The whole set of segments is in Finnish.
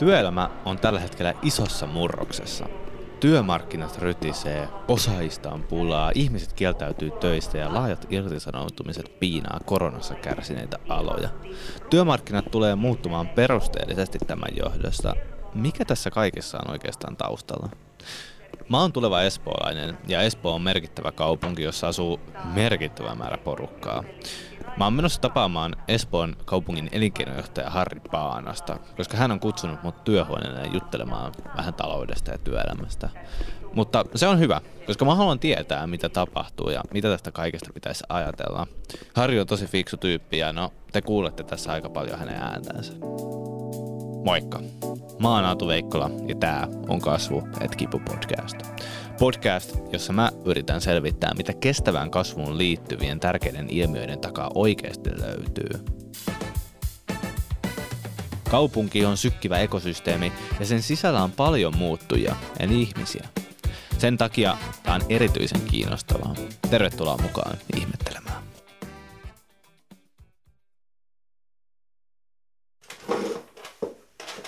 Työelämä on tällä hetkellä isossa murroksessa. Työmarkkinat rytisee, osaajista on pulaa, ihmiset kieltäytyy töistä ja laajat irtisanoutumiset piinaa koronassa kärsineitä aloja. Työmarkkinat tulee muuttumaan perusteellisesti tämän johdosta. Mikä tässä kaikessa on oikeastaan taustalla? Mä oon tuleva espoolainen ja Espoo on merkittävä kaupunki, jossa asuu merkittävä määrä porukkaa. Mä oon menossa tapaamaan Espoon kaupungin elinkeinojohtaja Harri Paanasta, koska hän on kutsunut mut työhuoneelle juttelemaan vähän taloudesta ja työelämästä. Mutta se on hyvä, koska mä haluan tietää, mitä tapahtuu ja mitä tästä kaikesta pitäisi ajatella. Harri on tosi fiksu tyyppi ja no, te kuulette tässä aika paljon hänen ääntänsä. Moikka! Mä oon Aatu Veikkola ja tää on Kasvu et Kipu podcast. Podcast, jossa mä yritän selvittää, mitä kestävään kasvuun liittyvien tärkeiden ilmiöiden takaa oikeasti löytyy. Kaupunki on sykkivä ekosysteemi ja sen sisällä on paljon muuttujia, eli ihmisiä. Sen takia tämä on erityisen kiinnostavaa. Tervetuloa mukaan ihmettelemään.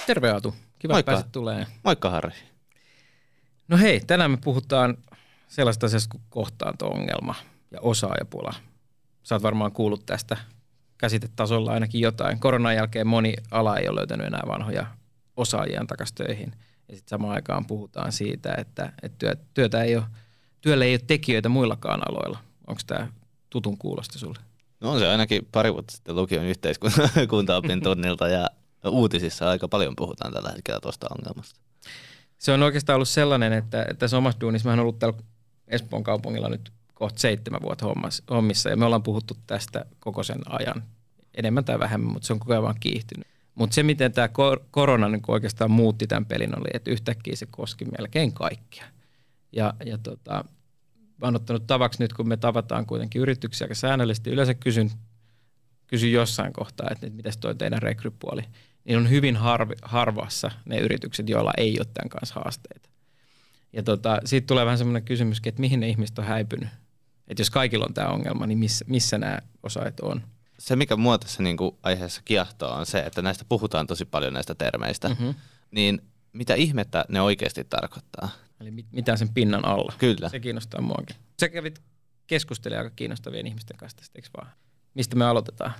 Terve Aatu. Kiva, Moikka. että pääsit tulee. Moikka Harri. No hei, tänään me puhutaan sellaista asiasta kuin kohtaanto-ongelma ja osaajapula. Sä oot varmaan kuullut tästä käsitetasolla ainakin jotain. Koronan jälkeen moni ala ei ole löytänyt enää vanhoja osaajia takaisin töihin. Ja sitten samaan aikaan puhutaan siitä, että, että työ, työtä ei ole, työllä ei ole tekijöitä muillakaan aloilla. Onko tämä tutun kuulosta sulle? No on se ainakin pari vuotta sitten lukion yhteiskuntaopin tunnilta ja uutisissa aika paljon puhutaan tällä hetkellä tuosta ongelmasta. Se on oikeastaan ollut sellainen, että, että tässä omassa duunissa, mä oon ollut täällä Espoon kaupungilla nyt kohta seitsemän vuotta hommissa ja me ollaan puhuttu tästä koko sen ajan, enemmän tai vähemmän, mutta se on koko ajan vaan kiihtynyt. Mutta se, miten tämä kor- korona niin oikeastaan muutti tämän pelin, oli, että yhtäkkiä se koski melkein kaikkia. Ja, ja tota, mä oon ottanut tavaksi nyt, kun me tavataan kuitenkin yrityksiä aika säännöllisesti, yleensä kysyn, kysyn jossain kohtaa, että miten toi teidän rekrypuoli, niin on hyvin harvi, harvassa ne yritykset, joilla ei ole tämän kanssa haasteita. Ja tota, siitä tulee vähän semmoinen kysymys, että mihin ne ihmiset on häipynyt. Että jos kaikilla on tämä ongelma, niin missä, missä nämä osaajat on? Se, mikä mua tässä niin kuin aiheessa kiehtoo, on se, että näistä puhutaan tosi paljon näistä termeistä. Mm-hmm. Niin mitä ihmettä ne oikeasti tarkoittaa? Eli mit, mitä sen pinnan alla? Kyllä. Se kiinnostaa muakin. Sä kävit keskustelemaan aika kiinnostavien ihmisten kanssa tästä, eikö vaan? Mistä me aloitetaan?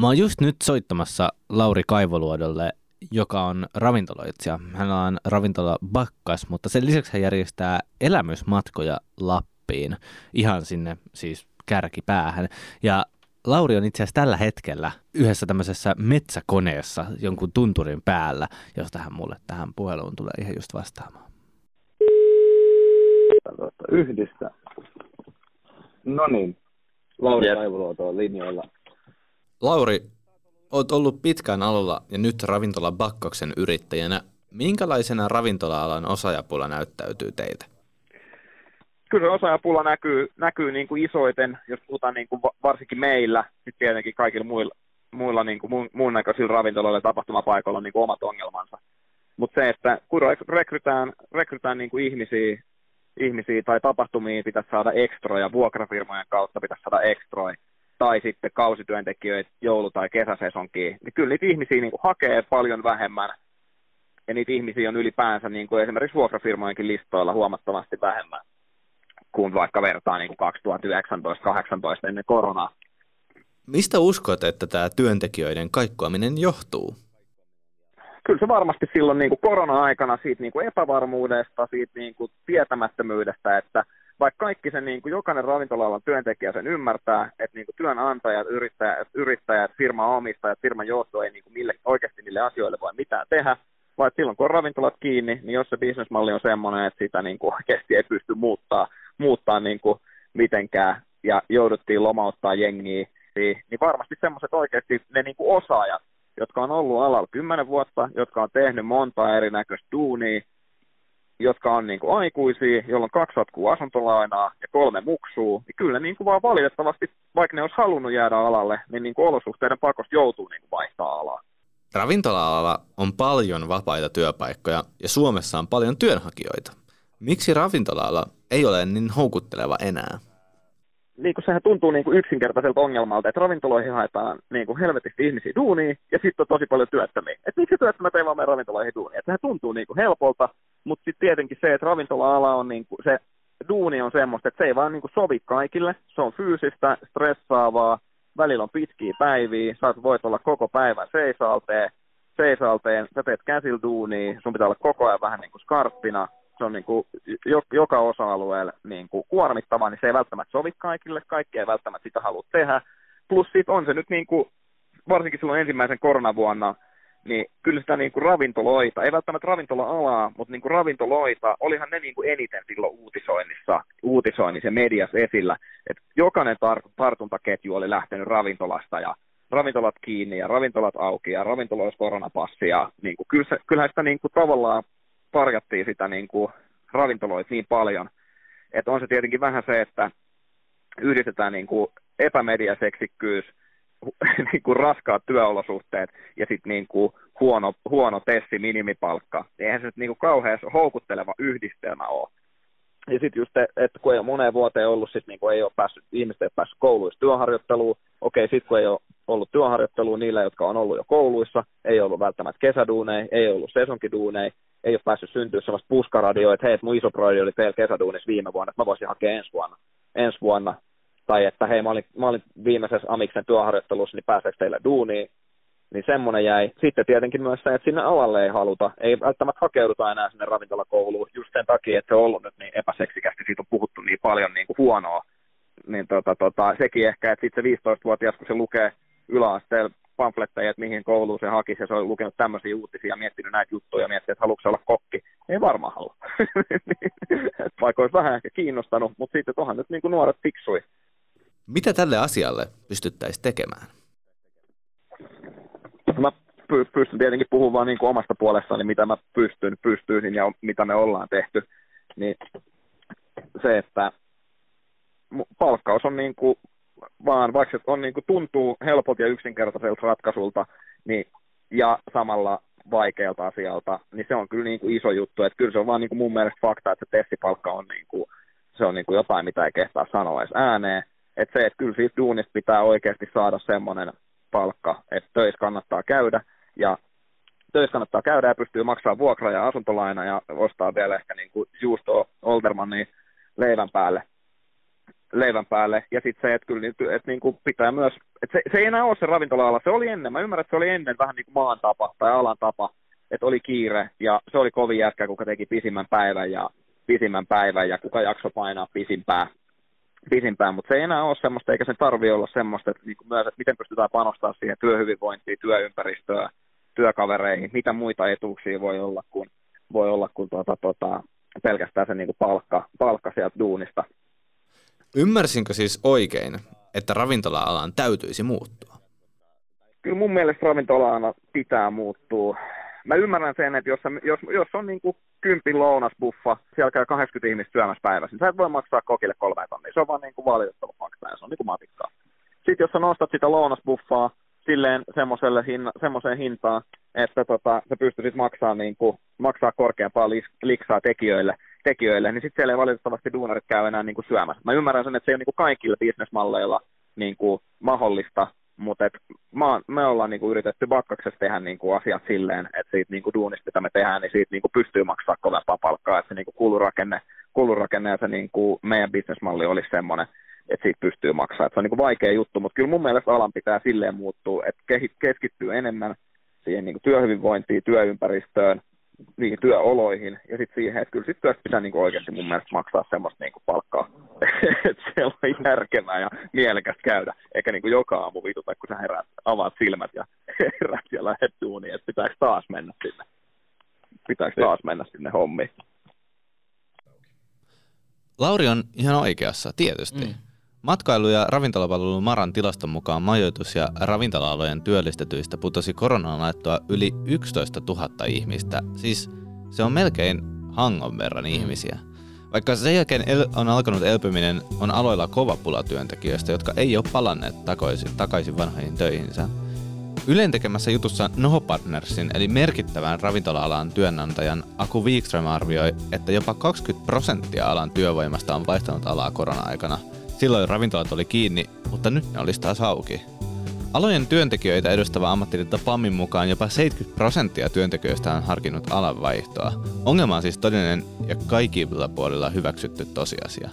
Mä oon just nyt soittamassa Lauri Kaivoluodolle, joka on ravintoloitsija. Hänellä on ravintola Bakkas, mutta sen lisäksi hän järjestää elämysmatkoja Lappiin, ihan sinne siis kärkipäähän. Ja Lauri on itse asiassa tällä hetkellä yhdessä tämmöisessä metsäkoneessa jonkun tunturin päällä, josta hän mulle tähän puheluun tulee ihan just vastaamaan. yhdistä. No niin, Lauri Kaivoluoto on linjoilla. Lauri, oot ollut pitkään alalla ja nyt ravintola Bakkoksen yrittäjänä. Minkälaisena ravintola-alan osaajapula näyttäytyy teitä? Kyllä osaajapula näkyy, näkyy niin kuin isoiten, jos puhutaan niin kuin va- varsinkin meillä, nyt tietenkin kaikilla muilla, muilla niin kuin muun, muun näköisillä ravintoloilla ja tapahtumapaikoilla on niin kuin omat ongelmansa. Mutta se, että kun rek- rekrytään, rekrytään niin kuin ihmisiä, ihmisiä tai tapahtumia pitäisi saada ekstroja, vuokrafirmojen kautta pitäisi saada ekstroja, tai sitten kausityöntekijöitä joulu- tai kesäsesonkiin, niin kyllä niitä ihmisiä niin kuin hakee paljon vähemmän, ja niitä ihmisiä on ylipäänsä niin kuin esimerkiksi vuokrafirmojenkin listoilla huomattavasti vähemmän kuin vaikka vertaa niin kuin 2019-2018 ennen koronaa. Mistä uskot, että tämä työntekijöiden kaikkoaminen johtuu? Kyllä se varmasti silloin niin kuin korona-aikana siitä niin kuin epävarmuudesta, siitä niin kuin tietämättömyydestä, että vaikka kaikki sen niin kuin jokainen ravintola työntekijä sen ymmärtää, että niin kuin työnantajat, yrittäjät, yrittäjät, firman omistajat, firman johto ei niin kuin mille, oikeasti niille asioille voi mitään tehdä, että silloin kun on ravintolat kiinni, niin jos se bisnesmalli on semmoinen, että sitä niin kuin oikeasti ei pysty muuttaa, muuttaa niin kuin mitenkään ja jouduttiin lomauttaa jengiä, niin, niin varmasti semmoiset oikeasti ne niin kuin osaajat, jotka on ollut alalla kymmenen vuotta, jotka on tehnyt monta erinäköistä duunia, jotka on niin kuin aikuisia, joilla on kaksi hatkua asuntolainaa ja kolme muksua, niin kyllä niin kuin vaan valitettavasti, vaikka ne olisi halunnut jäädä alalle, niin, niin kuin olosuhteiden pakosta joutuu niin kuin vaihtaa alaa. Ravintola-alalla on paljon vapaita työpaikkoja ja Suomessa on paljon työnhakijoita. Miksi ravintola-ala ei ole niin houkutteleva enää? niin kuin sehän tuntuu niin kuin yksinkertaiselta ongelmalta, että ravintoloihin haetaan niin kuin helvetisti ihmisiä duuniin ja sitten on tosi paljon työttömiä. Että miksi työttömät ei vaan mene ravintoloihin duuniin? Että sehän tuntuu niin kuin helpolta, mutta sitten tietenkin se, että ravintola-ala on niin kuin, se duuni on semmoista, että se ei vaan niin kuin sovi kaikille. Se on fyysistä, stressaavaa, välillä on pitkiä päiviä, sä voit olla koko päivän seisalteen, seisalteen, sä teet käsillä duunia, sun pitää olla koko ajan vähän niin kuin skarppina, se on niin kuin joka osa-alueella niin kuin kuormittavaa, niin se ei välttämättä sovi kaikille, kaikki ei välttämättä sitä halua tehdä. Plus sit on se nyt niin kuin, varsinkin silloin ensimmäisen koronavuonna, niin kyllä sitä niin kuin ravintoloita, ei välttämättä ravintola-alaa, mutta niin kuin ravintoloita, olihan ne niin kuin eniten silloin uutisoinnissa, uutisoinnissa ja mediassa esillä. Et jokainen tar- tartuntaketju oli lähtenyt ravintolasta ja ravintolat kiinni ja ravintolat auki ja ravintoloissa koronapassi ja niin kuin, kyllä se, kyllähän sitä niin kuin tavallaan parjattiin sitä niin kuin ravintoloita niin paljon, että on se tietenkin vähän se, että yhdistetään niin kuin epämediaseksikkyys, niin kuin raskaat työolosuhteet ja sitten niin kuin huono, huono tessi, minimipalkka. Eihän se niin kuin kauhean houkutteleva yhdistelmä ole. Ja sitten just, että kun ei ole moneen vuoteen ollut, sit niin kuin ei ole päässyt, ihmiset ei ole päässyt kouluissa työharjoitteluun, okei, sitten kun ei ole ollut työharjoittelua niillä, jotka on ollut jo kouluissa, ei ollut välttämättä kesäduuneja, ei ollut sesonkiduuneja, ei ole päässyt syntyä sellaista puskaradioa, että hei, mun iso oli teillä kesäduunissa viime vuonna, että mä voisin hakea ensi vuonna. Ensi vuonna. Tai että hei, mä olin, mä olin viimeisessä Amiksen työharjoittelussa, niin pääseekö teille duuniin? Niin semmoinen jäi. Sitten tietenkin myös se, että sinne alalle ei haluta. Ei välttämättä hakeuduta enää sinne ravintolakouluun just sen takia, että se on ollut nyt niin epäseksikästi. Siitä on puhuttu niin paljon niin kuin huonoa. Niin tota, tota, sekin ehkä, että sitten se 15-vuotias, kun se lukee yläasteella pamfletteja, että mihin kouluun se hakisi, ja se on lukenut tämmöisiä uutisia ja miettinyt näitä juttuja ja miettinyt, että haluatko olla kokki. Ei varmaan halua. Vaikka olisi vähän ehkä kiinnostanut, mutta sitten onhan nyt niin kuin nuoret fiksui. Mitä tälle asialle pystyttäisiin tekemään? Mä pystyn tietenkin puhumaan niin kuin omasta puolestani, mitä mä pystyn, pystyisin ja mitä me ollaan tehty. Niin se, että palkkaus on niin kuin vaan vaikka se on, niin kuin, tuntuu helpolta ja yksinkertaiselta ratkaisulta, niin, ja samalla vaikealta asialta, niin se on kyllä niin kuin iso juttu. Että kyllä se on vaan niin kuin mun mielestä fakta, että se testipalkka on, niin kuin, se on niin kuin jotain, mitä ei kehtaa sanoa edes ääneen. Että se, että kyllä siitä duunista pitää oikeasti saada semmoinen palkka, että töissä kannattaa käydä, ja töissä kannattaa käydä ja pystyy maksamaan vuokra ja asuntolaina ja ostaa vielä ehkä niin kuin juustoa Oltermannin leivän päälle. Leivän päälle. Ja sitten se, että kyllä että niin kuin pitää myös, että se, se ei enää ole se ravintola-ala, se oli ennen, mä ymmärrän, että se oli ennen vähän niin kuin maan tapa tai alan tapa, että oli kiire ja se oli kovin jätkä, kuka teki pisimmän päivän ja pisimmän päivän ja kuka jakso painaa pisimpää, pisimpään, mutta se ei enää ole semmoista, eikä se tarvi olla semmoista, että niin kuin myös, että miten pystytään panostamaan siihen työhyvinvointiin, työympäristöön, työkavereihin, mitä muita etuuksia voi olla kuin, voi olla kuin tuota, tuota, pelkästään se niin kuin palkka, palkka sieltä duunista. Ymmärsinkö siis oikein, että ravintola-alan täytyisi muuttua? Kyllä mun mielestä ravintola pitää muuttua. Mä ymmärrän sen, että jos, jos, jos on niin kuin kympin lounasbuffa, siellä käy 80 ihmistä syömässä päivässä, niin sä et voi maksaa kokille kolme tonnia. Se on vaan niin kuin valitettava fakta ja se on niin kuin matikkaa. Sitten jos sä nostat sitä lounasbuffaa silleen semmoiselle hinna, semmoiseen hintaan, että tota, sä pystyisit maksaa, niin kuin, maksaa korkeampaa liksaa tekijöille, tekijöille, niin sitten siellä ei valitettavasti duunarit käy enää niin kuin syömässä. Mä ymmärrän sen, että se ei ole niin kuin kaikilla bisnesmalleilla niin kuin mahdollista, mutta et, mä, me ollaan niin kuin yritetty bakkaksessa tehdä niin kuin asiat silleen, että siitä niin kuin duunista, mitä me tehdään, niin siitä niin kuin pystyy maksaa kovempaa palkkaa, että se niin kuin kulurakenne, kulurakenne ja se niin kuin meidän bisnesmalli olisi semmoinen, että siitä pystyy maksaa. Et se on niin kuin vaikea juttu, mutta kyllä mun mielestä alan pitää silleen muuttua, että keskittyy enemmän siihen niin kuin työhyvinvointiin, työympäristöön, niihin työoloihin ja sitten siihen, että kyllä sitten työstä pitää niin oikeasti mun mielestä maksaa semmoista niin palkkaa, että se on järkevää ja mielekästä käydä, eikä niin kuin joka aamu vituta, kun sä herät, avaat silmät ja herät ja lähdet duuniin, että pitääkö taas mennä sinne, pitääkö taas mennä sinne hommiin. Lauri on ihan oikeassa, tietysti. Mm. Matkailu- ja ravintolapalvelu Maran tilaston mukaan majoitus- ja ravintola-alojen työllistetyistä putosi koronaan laittoa yli 11 000 ihmistä. Siis se on melkein hangon verran ihmisiä. Vaikka sen jälkeen el- on alkanut elpyminen, on aloilla kova pula työntekijöistä, jotka ei ole palanneet takaisin, takaisin vanhoihin töihinsä. Ylen tekemässä jutussa Noho Partnersin eli merkittävän ravintola-alan työnantajan Aku Wikström arvioi, että jopa 20 prosenttia alan työvoimasta on vaihtanut alaa korona-aikana – Silloin ravintolat oli kiinni, mutta nyt ne olisi taas auki. Alojen työntekijöitä edustava ammattiliitto PAMin mukaan jopa 70 prosenttia työntekijöistä on harkinnut alanvaihtoa. Ongelma on siis todellinen ja kaikilla puolilla hyväksytty tosiasia.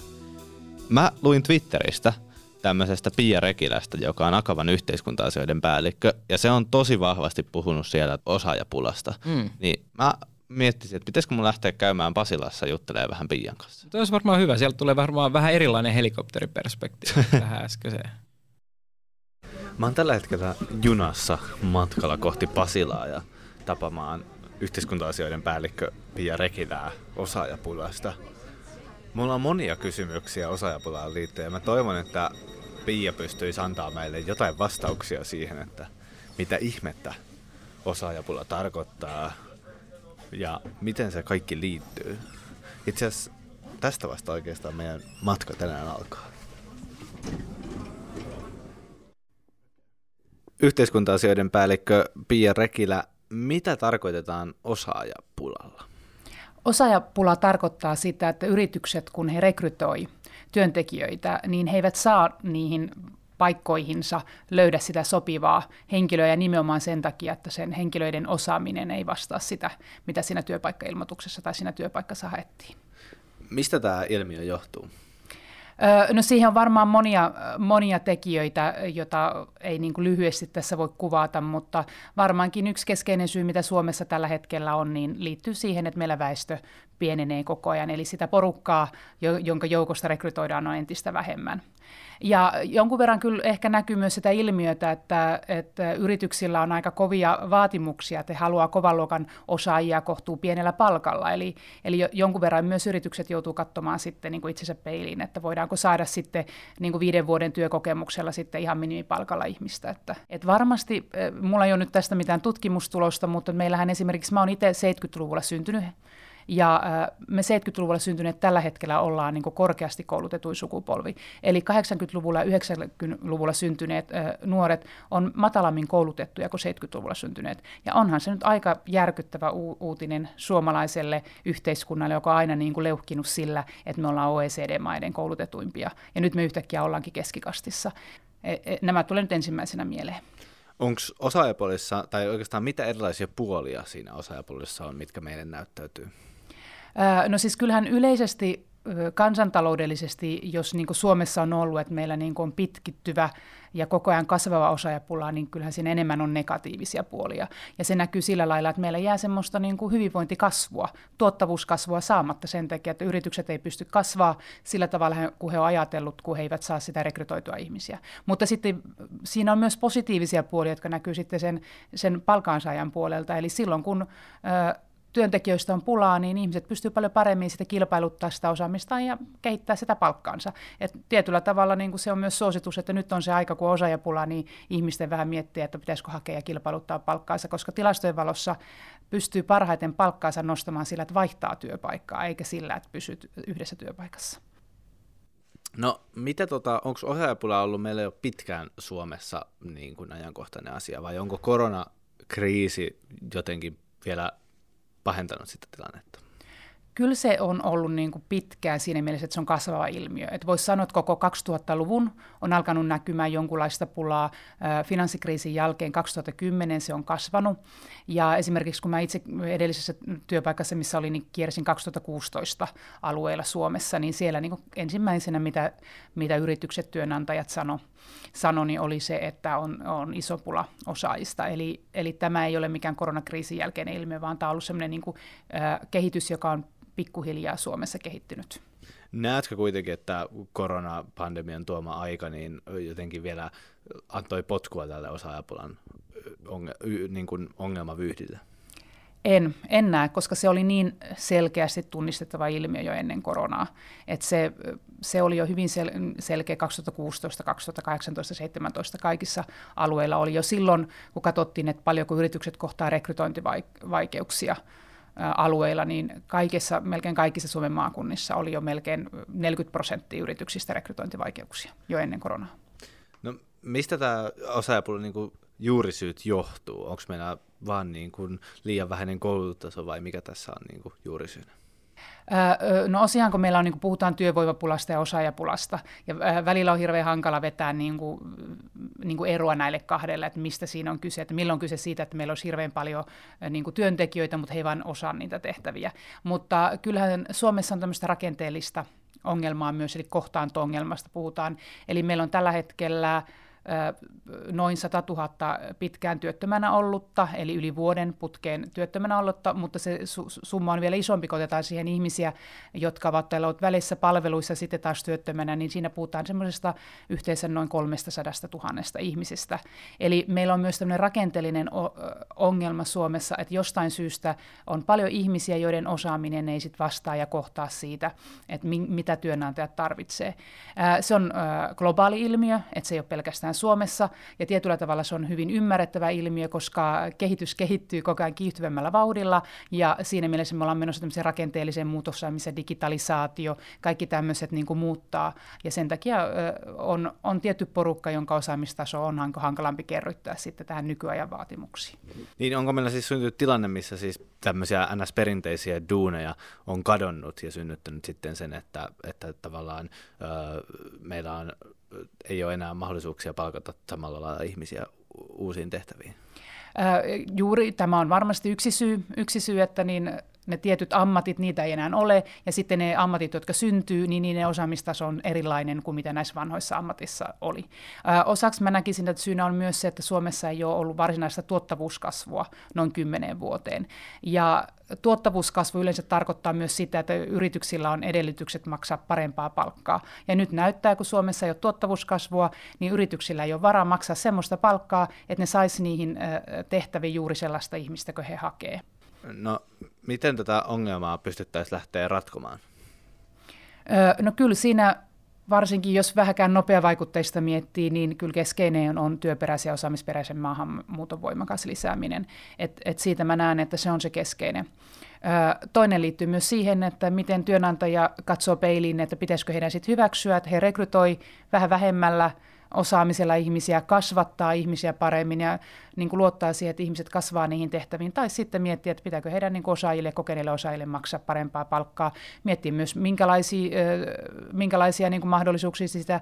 Mä luin Twitteristä tämmöisestä Pia Rekilästä, joka on Akavan yhteiskunta-asioiden päällikkö, ja se on tosi vahvasti puhunut siellä osaajapulasta. Mm. Niin mä miettisin, että pitäisikö mun lähteä käymään Pasilassa juttelemaan vähän Pian kanssa. Tuo olisi varmaan hyvä. Sieltä tulee varmaan vähän erilainen helikopteriperspektiivi tähän äskeiseen. Mä oon tällä hetkellä junassa matkalla kohti Pasilaa ja tapamaan yhteiskunta-asioiden päällikkö Pia Rekilää osaajapulasta. Mulla on monia kysymyksiä osaajapulaan liittyen ja mä toivon, että Pia pystyisi antaa meille jotain vastauksia siihen, että mitä ihmettä osaajapula tarkoittaa ja miten se kaikki liittyy. Itse asiassa tästä vasta oikeastaan meidän matka tänään alkaa. Yhteiskunta-asioiden päällikkö Pia Rekilä, mitä tarkoitetaan osaajapulalla? Osaajapula tarkoittaa sitä, että yritykset, kun he rekrytoi työntekijöitä, niin he eivät saa niihin paikkoihinsa löydä sitä sopivaa henkilöä ja nimenomaan sen takia, että sen henkilöiden osaaminen ei vastaa sitä, mitä siinä työpaikkailmoituksessa tai siinä työpaikassa haettiin. Mistä tämä ilmiö johtuu? No siihen on varmaan monia, monia tekijöitä, joita ei niin kuin lyhyesti tässä voi kuvata, mutta varmaankin yksi keskeinen syy, mitä Suomessa tällä hetkellä on, niin liittyy siihen, että meillä väestö pienenee koko ajan, eli sitä porukkaa, jonka joukosta rekrytoidaan, on entistä vähemmän. Ja jonkun verran kyllä ehkä näkyy myös sitä ilmiötä, että, että yrityksillä on aika kovia vaatimuksia, että he haluaa kovan luokan osaajia kohtuu pienellä palkalla. Eli, eli jonkun verran myös yritykset joutuu katsomaan sitten niin kuin itsensä peiliin, että voidaanko saada sitten niin kuin viiden vuoden työkokemuksella sitten ihan minimipalkalla ihmistä. Että, että varmasti, eh, mulla ei ole nyt tästä mitään tutkimustulosta, mutta meillähän esimerkiksi, mä oon itse 70-luvulla syntynyt ja me 70-luvulla syntyneet tällä hetkellä ollaan niin korkeasti koulutetuin sukupolvi. Eli 80-luvulla ja 90-luvulla syntyneet nuoret on matalammin koulutettuja kuin 70-luvulla syntyneet. Ja onhan se nyt aika järkyttävä u- uutinen suomalaiselle yhteiskunnalle, joka on aina niin kuin leuhkinut sillä, että me ollaan OECD-maiden koulutetuimpia. Ja nyt me yhtäkkiä ollaankin keskikastissa. E, e, nämä tulee nyt ensimmäisenä mieleen. Onko osaajapolissa, tai oikeastaan mitä erilaisia puolia siinä osaajapolissa on, mitkä meidän näyttäytyy? No siis kyllähän yleisesti kansantaloudellisesti, jos niin Suomessa on ollut, että meillä niin on pitkittyvä ja koko ajan kasvava osaajapula, niin kyllähän siinä enemmän on negatiivisia puolia. Ja se näkyy sillä lailla, että meillä jää semmoista niin kuin hyvinvointikasvua, tuottavuuskasvua saamatta sen takia, että yritykset ei pysty kasvaa sillä tavalla, kun he on ajatellut, kun he eivät saa sitä rekrytoitua ihmisiä. Mutta sitten siinä on myös positiivisia puolia, jotka näkyy sitten sen, sen palkaansaajan puolelta. Eli silloin, kun työntekijöistä on pulaa, niin ihmiset pystyvät paljon paremmin sitä kilpailuttaa sitä osaamistaan ja kehittää sitä palkkaansa. Et tietyllä tavalla niin se on myös suositus, että nyt on se aika, kun osaajapula, niin ihmisten vähän miettiä, että pitäisikö hakea ja kilpailuttaa palkkaansa, koska tilastojen valossa pystyy parhaiten palkkaansa nostamaan sillä, että vaihtaa työpaikkaa, eikä sillä, että pysyt yhdessä työpaikassa. No, mitä tota, onko osaajapula ollut meillä jo pitkään Suomessa niin kuin ajankohtainen asia, vai onko koronakriisi jotenkin vielä pahentanut sitä tilannetta? Kyllä se on ollut niin kuin pitkään siinä mielessä, että se on kasvava ilmiö. Että voisi sanoa, että koko 2000-luvun on alkanut näkymään jonkunlaista pulaa. Finanssikriisin jälkeen 2010 se on kasvanut. Ja esimerkiksi kun mä itse edellisessä työpaikassa, missä olin, niin kiersin 2016 alueella Suomessa, niin siellä niin kuin ensimmäisenä, mitä, mitä yritykset, työnantajat sano, sano, niin oli se, että on, on iso pula osaajista. Eli, eli tämä ei ole mikään koronakriisin jälkeinen ilmiö, vaan tämä on ollut sellainen niin kuin, äh, kehitys, joka on pikkuhiljaa Suomessa kehittynyt. Näetkö kuitenkin, että koronapandemian tuoma aika niin jotenkin vielä antoi potkua tälle osaajapulan onge- niin kuin ongelmavyyhdille? En, en näe, koska se oli niin selkeästi tunnistettava ilmiö jo ennen koronaa. Et se, se oli jo hyvin sel- selkeä 2016, 2018, 2017 kaikissa alueilla. Oli jo silloin, kun katsottiin, että paljonko yritykset kohtaa rekrytointivaikeuksia alueilla, niin kaikissa, melkein kaikissa Suomen maakunnissa oli jo melkein 40 prosenttia yrityksistä rekrytointivaikeuksia jo ennen koronaa. No mistä tämä osaajapula niin juurisyyt johtuu? Onko meillä vaan niin liian vähäinen koulutustaso vai mikä tässä on niin juurisyynä? No osiaan, kun meillä on, niin kuin puhutaan työvoimapulasta ja osaajapulasta, ja välillä on hirveän hankala vetää niin kuin, niin kuin eroa näille kahdelle, että mistä siinä on kyse, että milloin on kyse siitä, että meillä olisi hirveän paljon niin kuin työntekijöitä, mutta he vain osaa niitä tehtäviä. Mutta kyllähän Suomessa on tämmöistä rakenteellista ongelmaa myös, eli kohtaanto-ongelmasta puhutaan. Eli meillä on tällä hetkellä noin 100 000 pitkään työttömänä ollutta, eli yli vuoden putkeen työttömänä ollutta, mutta se summa on vielä isompi, kun otetaan siihen ihmisiä, jotka ovat olleet välissä palveluissa sitten taas työttömänä, niin siinä puhutaan semmoisesta yhteensä noin 300 000 ihmisestä. Eli meillä on myös tämmöinen rakenteellinen ongelma Suomessa, että jostain syystä on paljon ihmisiä, joiden osaaminen ei sitten vastaa ja kohtaa siitä, että mitä työnantajat tarvitsee. Se on globaali ilmiö, että se ei ole pelkästään Suomessa, ja tietyllä tavalla se on hyvin ymmärrettävä ilmiö, koska kehitys kehittyy koko ajan kiihtyvämmällä vauhdilla, ja siinä mielessä me ollaan menossa tämmöiseen rakenteelliseen muutokseen, missä digitalisaatio, kaikki tämmöiset niin kuin muuttaa, ja sen takia on, on tietty porukka, jonka osaamistaso on hankalampi kerryttää sitten tähän nykyajan vaatimuksiin. Niin onko meillä siis syntynyt tilanne, missä siis tämmöisiä NS-perinteisiä duuneja on kadonnut ja synnyttänyt sitten sen, että, että tavallaan ö, meillä on ei ole enää mahdollisuuksia palkata samalla lailla ihmisiä uusiin tehtäviin? Juuri tämä on varmasti yksi syy, yksi syy että niin ne tietyt ammatit, niitä ei enää ole, ja sitten ne ammatit, jotka syntyy, niin niiden osaamistaso on erilainen kuin mitä näissä vanhoissa ammatissa oli. osaksi mä näkisin, että syynä on myös se, että Suomessa ei ole ollut varsinaista tuottavuuskasvua noin kymmeneen vuoteen. Ja tuottavuuskasvu yleensä tarkoittaa myös sitä, että yrityksillä on edellytykset maksaa parempaa palkkaa. Ja nyt näyttää, kun Suomessa ei ole tuottavuuskasvua, niin yrityksillä ei ole varaa maksaa semmoista palkkaa, että ne saisi niihin tehtäviin juuri sellaista ihmistä, kun he hakee. No, miten tätä ongelmaa pystyttäisiin lähteä ratkomaan? Öö, no kyllä siinä, varsinkin jos vähäkään nopeavaikutteista miettii, niin kyllä keskeinen on, työperäisen ja osaamisperäisen maahanmuuton voimakas lisääminen. Et, et siitä mä näen, että se on se keskeinen. Öö, toinen liittyy myös siihen, että miten työnantaja katsoo peiliin, että pitäisikö heidän sitten hyväksyä, että he rekrytoi vähän vähemmällä – osaamisella ihmisiä, kasvattaa ihmisiä paremmin ja niin kuin luottaa siihen, että ihmiset kasvaa niihin tehtäviin. Tai sitten miettiä, että pitääkö heidän niin kuin osaajille, kokeneille osaajille maksaa parempaa palkkaa. Miettiä myös, minkälaisia, minkälaisia niin kuin mahdollisuuksia sitä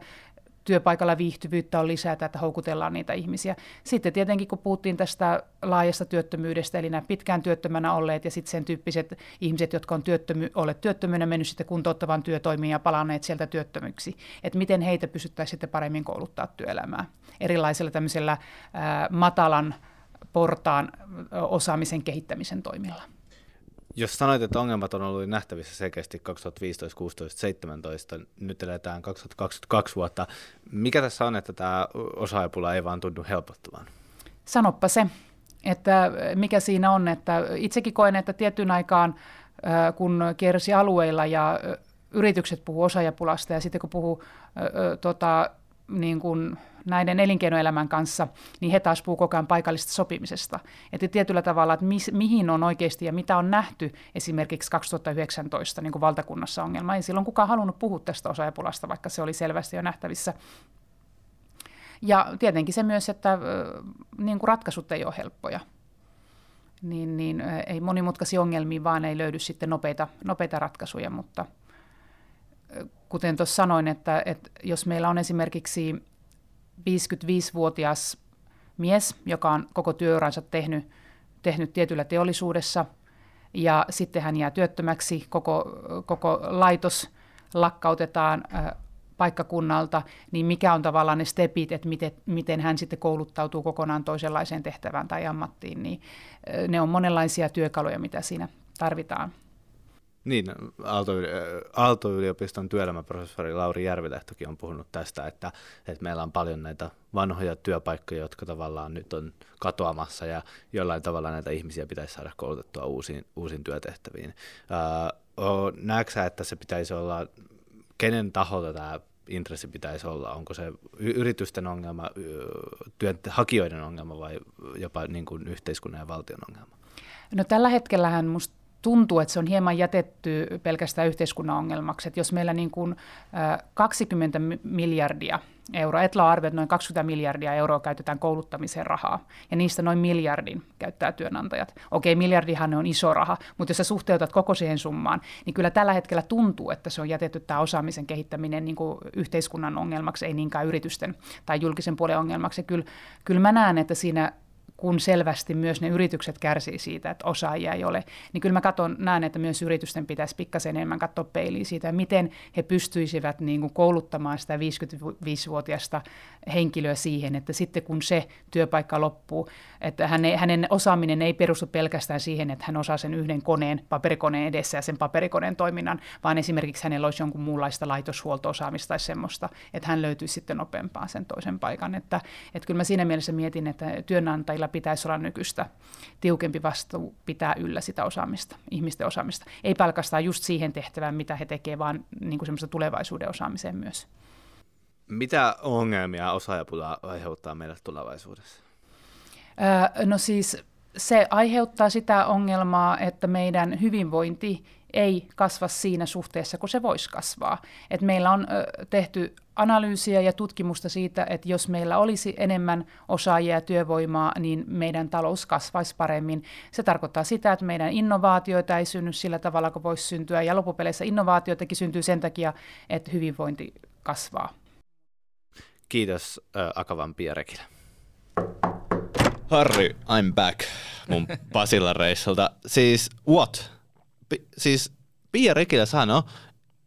työpaikalla viihtyvyyttä on lisätä, että houkutellaan niitä ihmisiä. Sitten tietenkin, kun puhuttiin tästä laajasta työttömyydestä, eli nämä pitkään työttömänä olleet ja sitten sen tyyppiset ihmiset, jotka on työttömy- olleet työttömyyden mennyt sitten kuntouttavan työtoimiin ja palanneet sieltä työttömyksi, että miten heitä pystyttäisiin sitten paremmin kouluttaa työelämään erilaisilla tämmöisellä ää, matalan portaan osaamisen kehittämisen toimilla. Jos sanoit, että ongelmat on ollut nähtävissä selkeästi 2015, 16, 17, nyt eletään 2022 vuotta. Mikä tässä on, että tämä osaajapula ei vaan tunnu helpottuvan? Sanoppa se, että mikä siinä on, että itsekin koen, että tietyn aikaan, kun kiersi alueilla ja yritykset puhuu osaajapulasta ja sitten kun puhuu tota, niin kuin näiden elinkeinoelämän kanssa, niin he taas puhuvat koko ajan paikallisesta sopimisesta. Että tietyllä tavalla, että mis, mihin on oikeasti ja mitä on nähty esimerkiksi 2019 niin kuin valtakunnassa ongelma. Ei silloin kukaan halunnut puhua tästä osaajapulasta, vaikka se oli selvästi jo nähtävissä. Ja tietenkin se myös, että niin kuin ratkaisut ei ole helppoja. Niin, niin ei monimutkaisia ongelmia, vaan ei löydy sitten nopeita, nopeita ratkaisuja, mutta kuten tuossa sanoin, että, että jos meillä on esimerkiksi 55-vuotias mies, joka on koko työuransa tehnyt, tehnyt tietyllä teollisuudessa, ja sitten hän jää työttömäksi, koko, koko laitos lakkautetaan paikkakunnalta, niin mikä on tavallaan ne stepit, että miten, miten hän sitten kouluttautuu kokonaan toisenlaiseen tehtävään tai ammattiin, niin ne on monenlaisia työkaluja, mitä siinä tarvitaan. Niin, Aalto, Aalto-yliopiston työelämäprofessori Lauri Järvilehtokin on puhunut tästä, että, että meillä on paljon näitä vanhoja työpaikkoja, jotka tavallaan nyt on katoamassa ja jollain tavalla näitä ihmisiä pitäisi saada koulutettua uusiin, uusiin työtehtäviin. näetkö sä, että se pitäisi olla, kenen taholta tämä intressi pitäisi olla? Onko se yritysten ongelma, työnhakijoiden ongelma vai jopa niin kuin yhteiskunnan ja valtion ongelma? No tällä hetkellähän musta tuntuu, että se on hieman jätetty pelkästään yhteiskunnan ongelmaksi. Että jos meillä niin kuin 20 miljardia euroa, Etla on arvio, että noin 20 miljardia euroa käytetään kouluttamiseen rahaa, ja niistä noin miljardin käyttää työnantajat. Okei, miljardihan on iso raha, mutta jos sä suhteutat koko siihen summaan, niin kyllä tällä hetkellä tuntuu, että se on jätetty tämä osaamisen kehittäminen niin kuin yhteiskunnan ongelmaksi, ei niinkään yritysten tai julkisen puolen ongelmaksi. Kyllä, kyllä mä näen, että siinä kun selvästi myös ne yritykset kärsii siitä, että osaajia ei ole, niin kyllä mä katson, näen, että myös yritysten pitäisi pikkasen enemmän katsoa peiliin siitä, miten he pystyisivät niin kuin kouluttamaan sitä 55-vuotiaista henkilöä siihen, että sitten kun se työpaikka loppuu, että hänen, osaaminen ei perustu pelkästään siihen, että hän osaa sen yhden koneen, paperikoneen edessä ja sen paperikoneen toiminnan, vaan esimerkiksi hänellä olisi jonkun muunlaista laitoshuolto-osaamista tai semmoista, että hän löytyisi sitten nopeampaan sen toisen paikan. Että, että kyllä mä siinä mielessä mietin, että työnantajilla pitäisi olla nykyistä tiukempi vastuu pitää yllä sitä osaamista, ihmisten osaamista. Ei pelkästään just siihen tehtävään, mitä he tekevät, vaan niin kuin semmoista tulevaisuuden osaamiseen myös. Mitä ongelmia osaajapula aiheuttaa meille tulevaisuudessa? no siis se aiheuttaa sitä ongelmaa, että meidän hyvinvointi ei kasva siinä suhteessa, kun se voisi kasvaa. Et meillä on tehty analyysiä ja tutkimusta siitä, että jos meillä olisi enemmän osaajia ja työvoimaa, niin meidän talous kasvaisi paremmin. Se tarkoittaa sitä, että meidän innovaatioita ei synny sillä tavalla, kun voisi syntyä, ja loppupeleissä innovaatioitakin syntyy sen takia, että hyvinvointi kasvaa. Kiitos äh, Akavan Pierekille. Harry, I'm back mun Pasilan reissulta. Siis what? P- siis Pia Rekilä sanoi,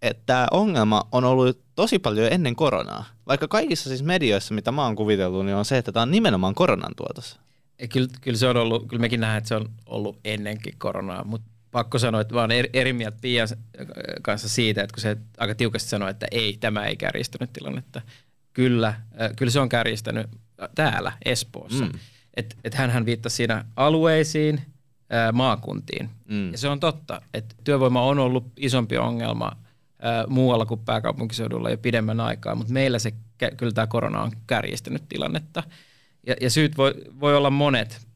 että tämä ongelma on ollut tosi paljon ennen koronaa. Vaikka kaikissa siis medioissa, mitä mä oon kuvitellut, niin on se, että tämä on nimenomaan koronan tuotossa. Kyllä, kyllä, se on ollut, kyllä mekin nähdään, että se on ollut ennenkin koronaa, mutta pakko sanoa, että mä oon eri, eri mieltä Pian kanssa siitä, että kun se aika tiukasti sanoi, että ei, tämä ei kärjistänyt tilannetta. Kyllä, kyllä se on kärjistänyt täällä Espoossa. Mm. Että et hän viittasi siinä alueisiin, maakuntiin. Mm. Ja se on totta, että työvoima on ollut isompi ongelma ää, muualla kuin pääkaupunkiseudulla jo pidemmän aikaa, mutta meillä se, kyllä tämä korona on kärjistänyt tilannetta. Ja, ja syyt voi, voi olla monet,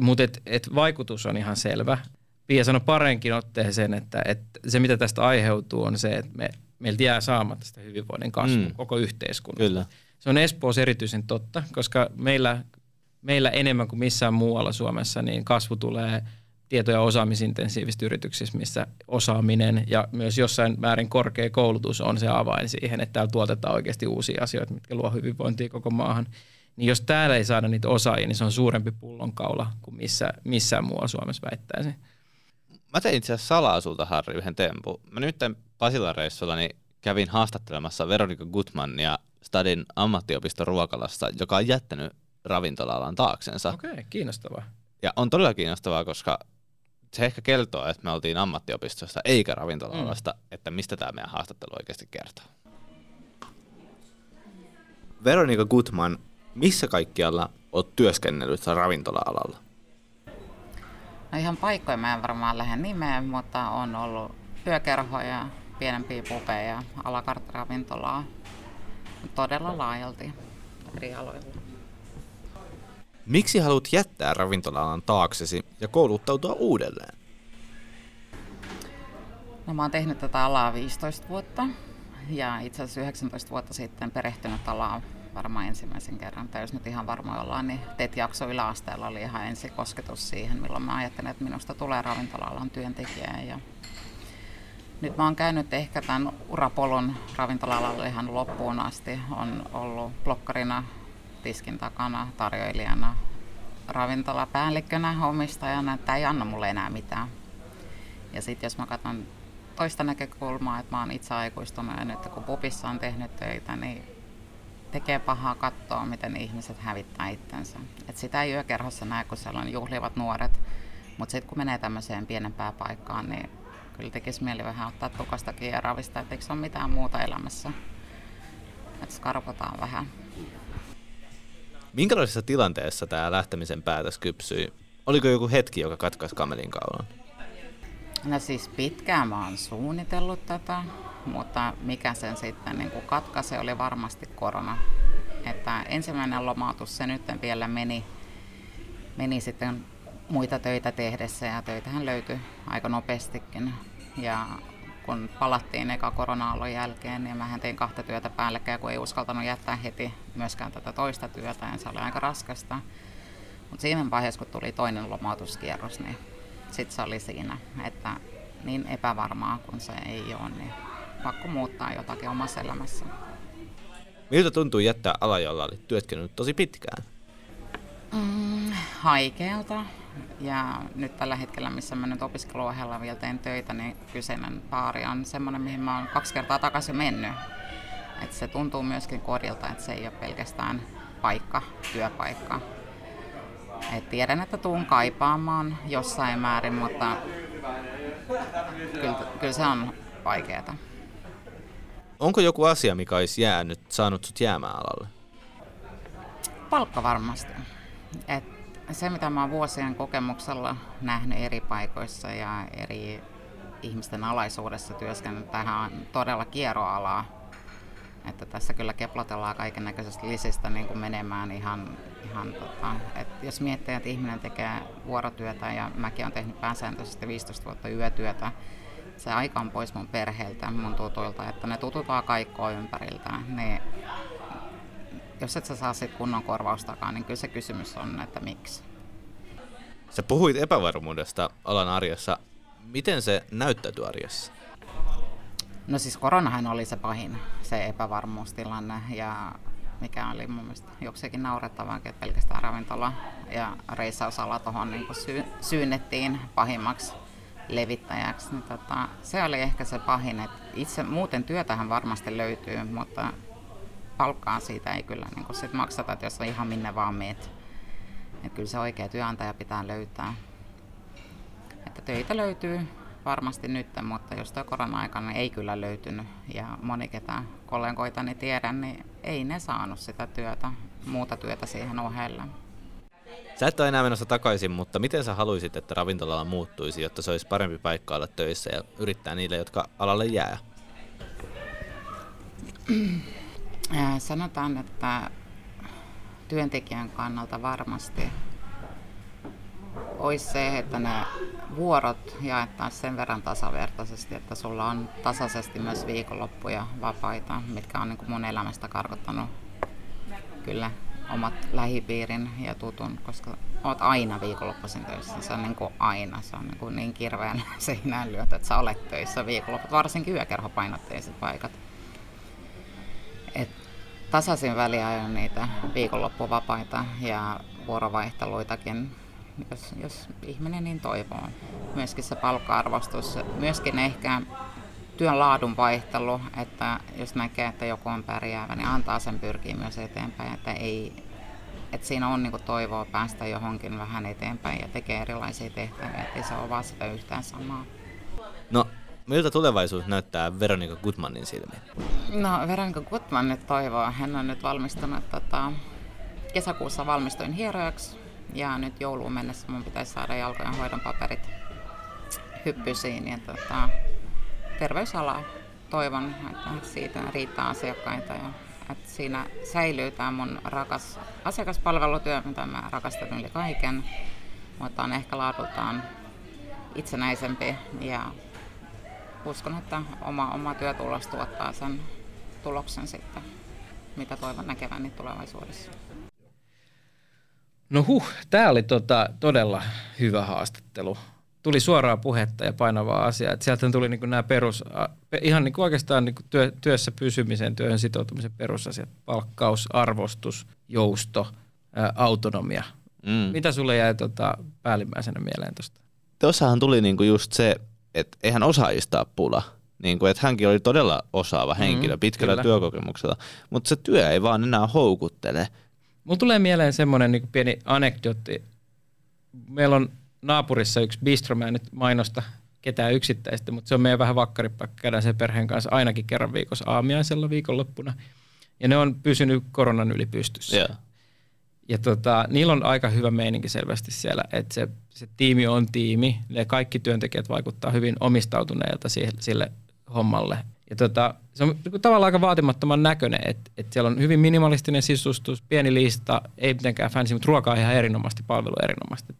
mutta et, et vaikutus on ihan selvä. Pia sanoi parenkin otteeseen, että, että se mitä tästä aiheutuu on se, että me, meiltä jää saamatta sitä hyvinvoinnin kasvua mm. koko yhteiskunnassa. Kyllä. Se on Espoossa erityisen totta, koska meillä meillä enemmän kuin missään muualla Suomessa, niin kasvu tulee tieto- ja osaamisintensiivistä yrityksissä, missä osaaminen ja myös jossain määrin korkea koulutus on se avain siihen, että täällä tuotetaan oikeasti uusia asioita, mitkä luo hyvinvointia koko maahan. Niin jos täällä ei saada niitä osaajia, niin se on suurempi pullonkaula kuin missä, missään muualla Suomessa väittäisin. Mä tein itse asiassa salaa sulta, Harri, yhden tempun. Mä nyt Pasilan reissulla niin kävin haastattelemassa Veronika Gutmannia Stadin ammattiopiston ruokalassa, joka on jättänyt ravintola-alan taaksensa. Okei, okay, kiinnostavaa. Ja on todella kiinnostavaa, koska se ehkä kertoo, että me oltiin ammattiopistosta eikä ravintola-alasta, mm. että mistä tämä meidän haastattelu oikeasti kertoo. Veronika Gutman, missä kaikkialla olet työskennellyt ravintola-alalla? No ihan paikkoja mä en varmaan lähde nimeen, mutta on ollut yökerhoja, pienempiä pubeja, alakarttiravintolaa todella laajalti eri aloilla. Miksi haluat jättää ravintola-alan taaksesi ja kouluttautua uudelleen? No mä oon tehnyt tätä alaa 15 vuotta ja itse asiassa 19 vuotta sitten perehtynyt alaa varmaan ensimmäisen kerran. Tai jos nyt ihan varmoin ollaan, niin TET jakso yläasteella oli ihan ensi kosketus siihen, milloin mä ajattelin, että minusta tulee ravintola-alan työntekijä. Ja nyt mä oon käynyt ehkä tämän urapolun ravintola-alalle ihan loppuun asti. On ollut blokkarina tiskin takana tarjoilijana, ravintolapäällikkönä, omistajana, että ei anna mulle enää mitään. Ja sitten jos mä katson toista näkökulmaa, että mä oon itse aikuistunut ja nyt kun pupissa on tehnyt töitä, niin tekee pahaa katsoa, miten ihmiset hävittää itsensä. Et sitä ei yökerhossa näe, kun siellä on juhlivat nuoret, mutta sitten kun menee tämmöiseen pienempään paikkaan, niin kyllä tekisi mieli vähän ottaa tukastakin ja ravista, että eikö se ole mitään muuta elämässä. Että skarpotaan vähän. Minkälaisessa tilanteessa tämä lähtemisen päätös kypsyi? Oliko joku hetki, joka katkaisi kamelin kaulan? No siis pitkään mä oon suunnitellut tätä, mutta mikä sen sitten niin katkaisi oli varmasti korona. Että ensimmäinen lomautus se nyt vielä meni, meni sitten muita töitä tehdessä ja töitähän löytyi aika nopeastikin. Ja kun palattiin eka korona-aallon jälkeen, niin mä tein kahta työtä päällekkäin, kun ei uskaltanut jättää heti myöskään tätä toista työtä, ja se oli aika raskasta. Mutta siinä vaiheessa, kun tuli toinen lomautuskierros, niin sitten se oli siinä, että niin epävarmaa kuin se ei ole, niin pakko muuttaa jotakin omassa elämässä. Miltä tuntuu jättää ala, jolla oli työskennellyt tosi pitkään? Mm, haikealta. Ja nyt tällä hetkellä, missä mä nyt opiskeluohjella vielä teen töitä, niin kyseinen baari on semmoinen, mihin mä oon kaksi kertaa takaisin mennyt. Et se tuntuu myöskin kodilta, että se ei ole pelkästään paikka, työpaikka. Et tiedän, että tuun kaipaamaan jossain määrin, mutta kyllä, kyllä se on vaikeaa. Onko joku asia, mikä olisi jäänyt, saanut sut jäämään alalle? Palkka varmasti. Et se, mitä mä oon vuosien kokemuksella nähnyt eri paikoissa ja eri ihmisten alaisuudessa työskennellyt, tähän on todella kierroalaa. Että tässä kyllä keplotellaan kaiken näköisestä lisistä niin kuin menemään ihan, ihan tota, että jos miettii, että ihminen tekee vuorotyötä ja mäkin olen tehnyt pääsääntöisesti 15 vuotta yötyötä, se aika on pois mun perheeltä, mun tutuilta, että ne tutut vaan kaikkoa ympäriltä, niin jos et sä saa sit kunnon korvaustakaan, niin kyllä se kysymys on, että miksi. Sä puhuit epävarmuudesta alan arjessa. Miten se näyttäytyy arjessa? No siis koronahan oli se pahin, se epävarmuustilanne ja mikä oli mun mielestä jokseenkin naurettavaa, että pelkästään ravintola ja reissausala tuohon niin sy- syynnettiin pahimmaksi levittäjäksi. Niin tota, se oli ehkä se pahin, että itse muuten työtähän varmasti löytyy, mutta palkkaa siitä ei kyllä niin sit maksata, että jos on ihan minne vaan meet. Että kyllä se oikea työnantaja pitää löytää. Että töitä löytyy varmasti nyt, mutta jos tuo korona-aikana ei kyllä löytynyt ja moni ketä kollegoitani tiedän, niin ei ne saanut sitä työtä, muuta työtä siihen ohella. Sä et ole enää menossa takaisin, mutta miten sä haluaisit, että ravintolalla muuttuisi, jotta se olisi parempi paikka olla töissä ja yrittää niille, jotka alalle jää? Sanotaan, että työntekijän kannalta varmasti olisi se, että ne vuorot jaettaisiin sen verran tasavertaisesti, että sulla on tasaisesti myös viikonloppuja vapaita, mitkä on niin kuin mun elämästä karkottanut kyllä omat lähipiirin ja tutun, koska oot aina viikonloppuisin töissä. Se on niin kuin aina, se on niin, kuin niin kirveän seinään lyötä, että sä olet töissä viikonlopput, varsinkin yökerhopainotteiset paikat. Et tasaisin väliajoin niitä viikonloppuvapaita ja vuorovaihteluitakin, jos, jos ihminen niin toivoo. Myöskin se palkka-arvostus, myöskin ehkä työn laadun vaihtelu, että jos näkee, että joku on pärjäävä, niin antaa sen pyrkiä myös eteenpäin, että, ei, että siinä on niin toivoa päästä johonkin vähän eteenpäin ja tekee erilaisia tehtäviä, ettei se ole vaan sitä yhtään samaa. No, miltä tulevaisuus näyttää Veronika Gutmanin silmiin? No, Veronika Gutman nyt toivoo. Hän on nyt valmistunut, tota, kesäkuussa valmistuin hierojaksi ja nyt jouluun mennessä mun pitäisi saada jalkojen hoidon paperit hyppysiin. Ja, tota, terveysala toivon, että siitä riittää asiakkaita ja että siinä säilyy tämä mun rakas asiakaspalvelutyö, mitä mä rakastan yli kaiken, mutta on ehkä laadultaan itsenäisempi ja uskon, että oma, oma työtulos tuottaa sen tuloksen sitten, mitä toivon näkeväni tulevaisuudessa. No huh, tämä oli tota, todella hyvä haastattelu tuli suoraa puhetta ja painavaa asiaa. Et sieltä tuli niinku nämä perus, ihan niinku oikeastaan niinku työ, työssä pysymisen, työhön sitoutumisen perusasiat. Palkkaus, arvostus, jousto, ää, autonomia. Mm. Mitä sulle jäi tota, päällimmäisenä mieleen tuosta? Tuossahan tuli niinku just se, että eihän osaajista pula. Niin kuin, että hänkin oli todella osaava henkilö mm, pitkällä kyllä. työkokemuksella, mutta se työ ei vaan enää houkuttele. Mulla tulee mieleen semmoinen niin pieni anekdootti. Meillä on naapurissa yksi bistro, mä en nyt mainosta ketään yksittäistä, mutta se on meidän vähän vakkaripaikka. Käydään sen perheen kanssa ainakin kerran viikossa aamiaisella viikonloppuna. Ja ne on pysynyt koronan yli pystyssä. Yeah. Ja tota, niillä on aika hyvä meininki selvästi siellä, että se, se tiimi on tiimi. Ne kaikki työntekijät vaikuttaa hyvin omistautuneilta sille, sille hommalle. Ja tota, se on tavallaan aika vaatimattoman näköinen, että, että siellä on hyvin minimalistinen sisustus, pieni lista, ei mitenkään fancy, mutta ruokaa ihan erinomaisesti, palvelu erinomaisesti.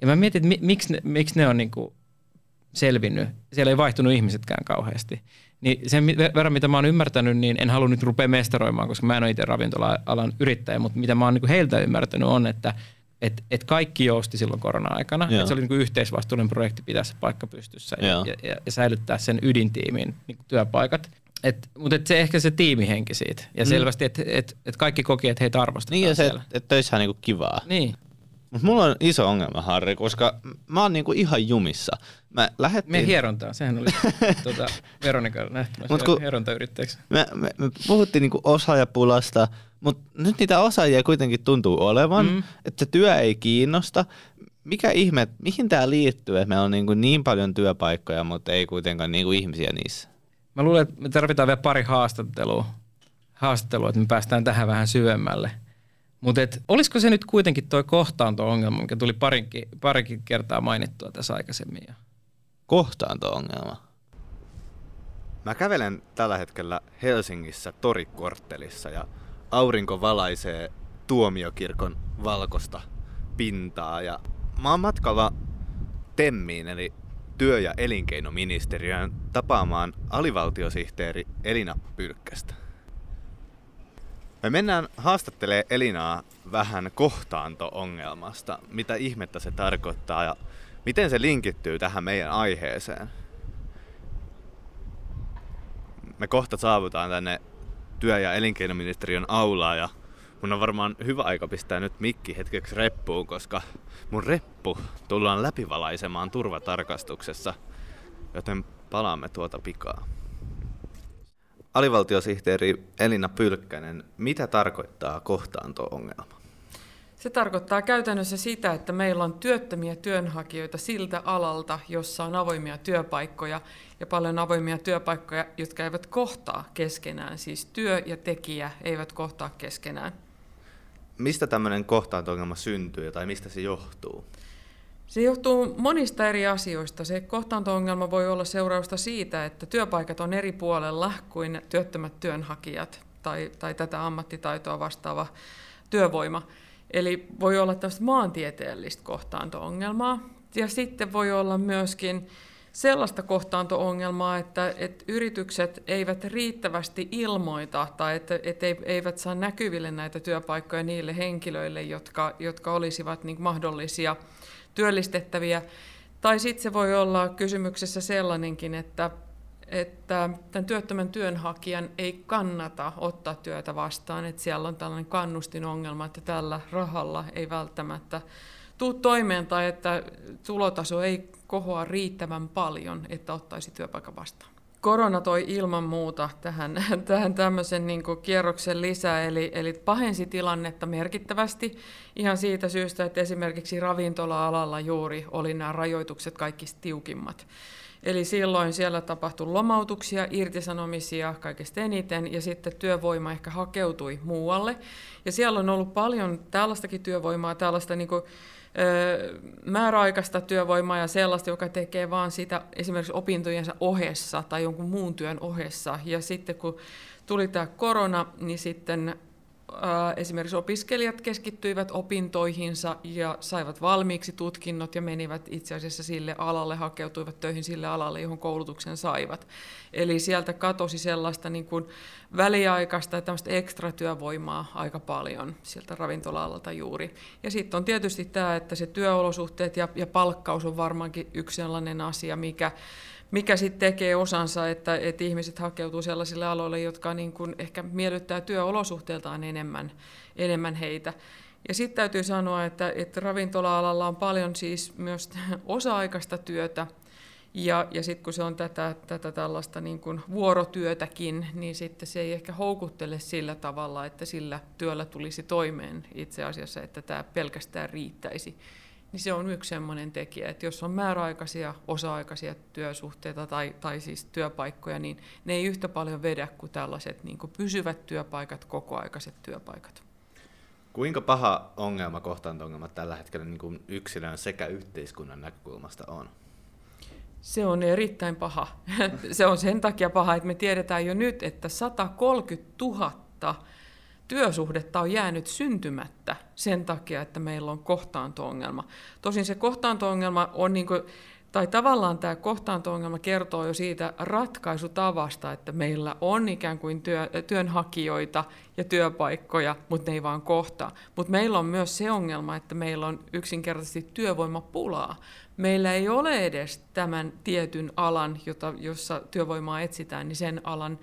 Ja mä mietin, että miksi ne, miksi ne on niin kuin selvinnyt. Siellä ei vaihtunut ihmisetkään kauheasti. Niin sen verran, mitä mä oon ymmärtänyt, niin en halua nyt rupea mestaroimaan, koska mä en ole itse ravintola-alan yrittäjä, mutta mitä mä oon niin heiltä ymmärtänyt on, että et, et kaikki jousti silloin korona-aikana. Et se oli niin kuin yhteisvastuullinen projekti pitää se paikka pystyssä ja, ja, ja, ja säilyttää sen ydintiimin niin työpaikat. Et, mutta et se ehkä se tiimihenki siitä. Ja mm. selvästi, että et, et kaikki koki, että heitä arvostetaan Niin ja se, että et töissähän niinku kivaa. Niin. Mutta mulla on iso ongelma, Harri, koska mä oon niinku ihan jumissa. Mä lähettiin... Me hierontaa, sehän oli tuota, Veronika nähtämässä kun hierontayrittäjäksi. Me, me, me puhuttiin niinku osaajapulasta, mutta nyt niitä osaajia kuitenkin tuntuu olevan, mm. että työ ei kiinnosta. Mikä ihme, mihin tämä liittyy, että meillä on niinku niin paljon työpaikkoja, mutta ei kuitenkaan niinku ihmisiä niissä? Mä luulen, että me tarvitaan vielä pari haastattelua, haastattelua että me päästään tähän vähän syvemmälle – mutta olisiko se nyt kuitenkin tuo kohtaanto-ongelma, mikä tuli parinkin, parinkin kertaa mainittua tässä aikaisemmin? Kohtaanto-ongelma? Mä kävelen tällä hetkellä Helsingissä torikorttelissa ja aurinko valaisee tuomiokirkon valkosta pintaa ja mä oon matkalla Temmiin eli työ- ja elinkeinoministeriön tapaamaan alivaltiosihteeri Elina Pylkkästä. Me mennään haastattelee Elinaa vähän kohtaanto-ongelmasta, mitä ihmettä se tarkoittaa ja miten se linkittyy tähän meidän aiheeseen. Me kohta saavutaan tänne työ- ja elinkeinoministeriön aulaa ja mun on varmaan hyvä aika pistää nyt mikki hetkeksi reppuun, koska mun reppu tullaan läpivalaisemaan turvatarkastuksessa, joten palaamme tuota pikaa. Alivaltiosihteeri Elina Pylkkänen, mitä tarkoittaa kohtaanto-ongelma? Se tarkoittaa käytännössä sitä, että meillä on työttömiä työnhakijoita siltä alalta, jossa on avoimia työpaikkoja ja paljon avoimia työpaikkoja, jotka eivät kohtaa keskenään. Siis työ ja tekijä eivät kohtaa keskenään. Mistä tämmöinen kohtaanto-ongelma syntyy tai mistä se johtuu? Se johtuu monista eri asioista. Se kohtaanto-ongelma voi olla seurausta siitä, että työpaikat on eri puolella kuin työttömät työnhakijat tai, tai tätä ammattitaitoa vastaava työvoima. Eli voi olla tämmöistä maantieteellistä kohtaanto-ongelmaa. Ja sitten voi olla myöskin sellaista kohtaanto-ongelmaa, että, että yritykset eivät riittävästi ilmoita tai että, että eivät saa näkyville näitä työpaikkoja niille henkilöille, jotka, jotka olisivat niin mahdollisia – työllistettäviä. Tai sitten se voi olla kysymyksessä sellainenkin, että, että tämän työttömän työnhakijan ei kannata ottaa työtä vastaan, että siellä on tällainen kannustinongelma, että tällä rahalla ei välttämättä tuu toimeen tai että tulotaso ei kohoa riittävän paljon, että ottaisi työpaikan vastaan korona toi ilman muuta tähän, tähän tämmöisen niin kierroksen lisää, eli, eli pahensi tilannetta merkittävästi ihan siitä syystä, että esimerkiksi ravintola-alalla juuri oli nämä rajoitukset kaikista tiukimmat. Eli silloin siellä tapahtui lomautuksia, irtisanomisia kaikista eniten ja sitten työvoima ehkä hakeutui muualle. Ja siellä on ollut paljon tällaistakin työvoimaa, tällaista niin kuin määräaikaista työvoimaa ja sellaista, joka tekee vaan sitä esimerkiksi opintojensa ohessa tai jonkun muun työn ohessa. Ja sitten kun tuli tämä korona, niin sitten esimerkiksi opiskelijat keskittyivät opintoihinsa ja saivat valmiiksi tutkinnot ja menivät itse asiassa sille alalle, hakeutuivat töihin sille alalle, johon koulutuksen saivat. Eli sieltä katosi sellaista niin kuin väliaikaista ja tämmöistä ekstratyövoimaa aika paljon sieltä ravintola-alalta juuri. Ja sitten on tietysti tämä, että se työolosuhteet ja, ja palkkaus on varmaankin yksi sellainen asia, mikä mikä sitten tekee osansa, että, että ihmiset hakeutuu sellaisille aloille, jotka niin kuin ehkä miellyttää työolosuhteiltaan enemmän, enemmän heitä. Ja sitten täytyy sanoa, että, että ravintola-alalla on paljon siis myös osa-aikaista työtä, ja, ja sitten kun se on tätä, tätä tällaista niin kuin vuorotyötäkin, niin sitten se ei ehkä houkuttele sillä tavalla, että sillä työllä tulisi toimeen itse asiassa, että tämä pelkästään riittäisi niin se on yksi sellainen tekijä, että jos on määräaikaisia, osa-aikaisia työsuhteita tai, tai siis työpaikkoja, niin ne ei yhtä paljon vedä kuin tällaiset niin kuin pysyvät työpaikat, kokoaikaiset työpaikat. Kuinka paha ongelma, kohtaanto-ongelma tällä hetkellä niin kuin yksilön sekä yhteiskunnan näkökulmasta on? Se on erittäin paha. se on sen takia paha, että me tiedetään jo nyt, että 130 000 työsuhdetta on jäänyt syntymättä sen takia, että meillä on kohtaanto-ongelma. Tosin se kohtaanto-ongelma on niin kuin tai tavallaan tämä kohtaanto-ongelma kertoo jo siitä ratkaisutavasta, että meillä on ikään kuin työ, työnhakijoita ja työpaikkoja, mutta ne ei vaan kohtaa. Mutta meillä on myös se ongelma, että meillä on yksinkertaisesti työvoimapulaa. Meillä ei ole edes tämän tietyn alan, jota, jossa työvoimaa etsitään, niin sen alan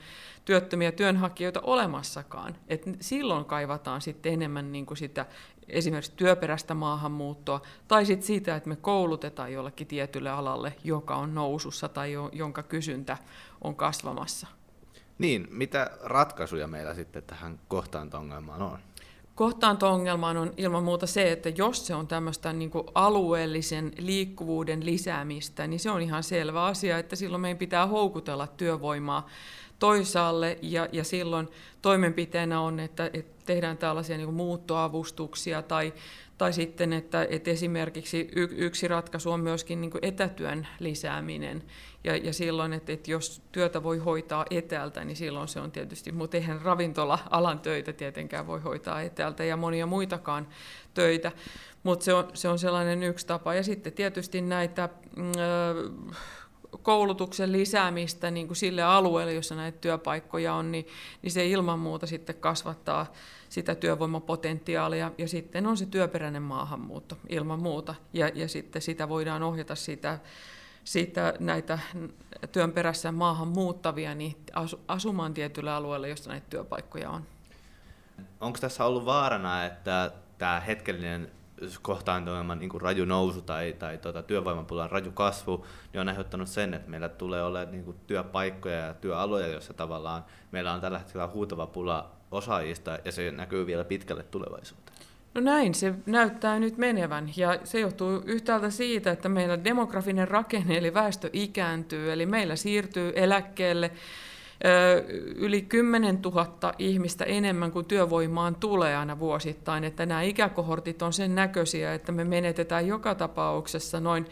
työttömiä työnhakijoita olemassakaan. Et silloin kaivataan sitten enemmän niin kuin sitä esimerkiksi työperäistä maahanmuuttoa, tai sitten siitä, että me koulutetaan jollekin tietylle alalle, joka on nousussa tai jo, jonka kysyntä on kasvamassa. Niin, mitä ratkaisuja meillä sitten tähän kohtaanto-ongelmaan on? Kohtaanto-ongelmaan on ilman muuta se, että jos se on tämmöistä niin kuin alueellisen liikkuvuuden lisäämistä, niin se on ihan selvä asia, että silloin meidän pitää houkutella työvoimaa toisaalle. Ja, ja silloin toimenpiteenä on, että, että tehdään tällaisia niin muuttoavustuksia tai, tai sitten, että, että esimerkiksi yksi ratkaisu on myöskin niin etätyön lisääminen ja, ja silloin, että, että jos työtä voi hoitaa etäältä, niin silloin se on tietysti, mutta eihän ravintola-alan töitä tietenkään voi hoitaa etäältä ja monia muitakaan töitä, mutta se on, se on sellainen yksi tapa. Ja sitten tietysti näitä... Äh, koulutuksen lisäämistä niin kuin sille alueelle, jossa näitä työpaikkoja on, niin, niin se ilman muuta sitten kasvattaa sitä työvoimapotentiaalia. Ja sitten on se työperäinen maahanmuutto ilman muuta. Ja, ja sitten sitä voidaan ohjata sitä, sitä näitä työn perässä maahan muuttavia niin asumaan tietylle alueelle, jossa näitä työpaikkoja on. Onko tässä ollut vaarana, että tämä hetkellinen kohtaanto niin raju nousu tai, tai tuota, työvoimapulan raju kasvu, niin on aiheuttanut sen, että meillä tulee olemaan niin kuin työpaikkoja ja työaloja, joissa tavallaan meillä on tällä hetkellä huutava pula osaajista ja se näkyy vielä pitkälle tulevaisuuteen. No näin se näyttää nyt menevän. Ja se johtuu yhtäältä siitä, että meillä demografinen rakenne eli väestö ikääntyy, eli meillä siirtyy eläkkeelle yli 10 000 ihmistä enemmän kuin työvoimaan tulee aina vuosittain, että nämä ikäkohortit on sen näköisiä, että me menetetään joka tapauksessa noin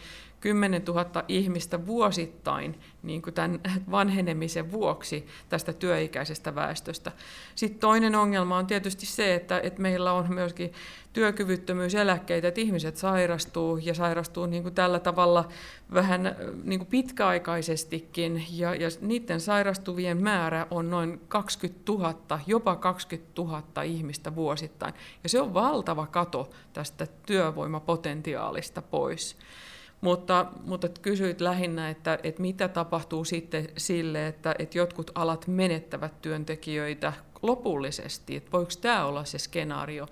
10 000 ihmistä vuosittain niin kuin tämän vanhenemisen vuoksi tästä työikäisestä väestöstä. Sitten toinen ongelma on tietysti se, että, että meillä on myöskin työkyvyttömyyseläkkeitä, että ihmiset sairastuu ja sairastuu niin kuin tällä tavalla vähän niin kuin pitkäaikaisestikin ja, ja niiden sairastuvien määrä on noin 20 000, jopa 20 000 ihmistä vuosittain. Ja se on valtava kato tästä työvoimapotentiaalista pois. Mutta, mutta kysyit lähinnä, että, että mitä tapahtuu sitten sille, että, että jotkut alat menettävät työntekijöitä lopullisesti, että voiko tämä olla se skenaario.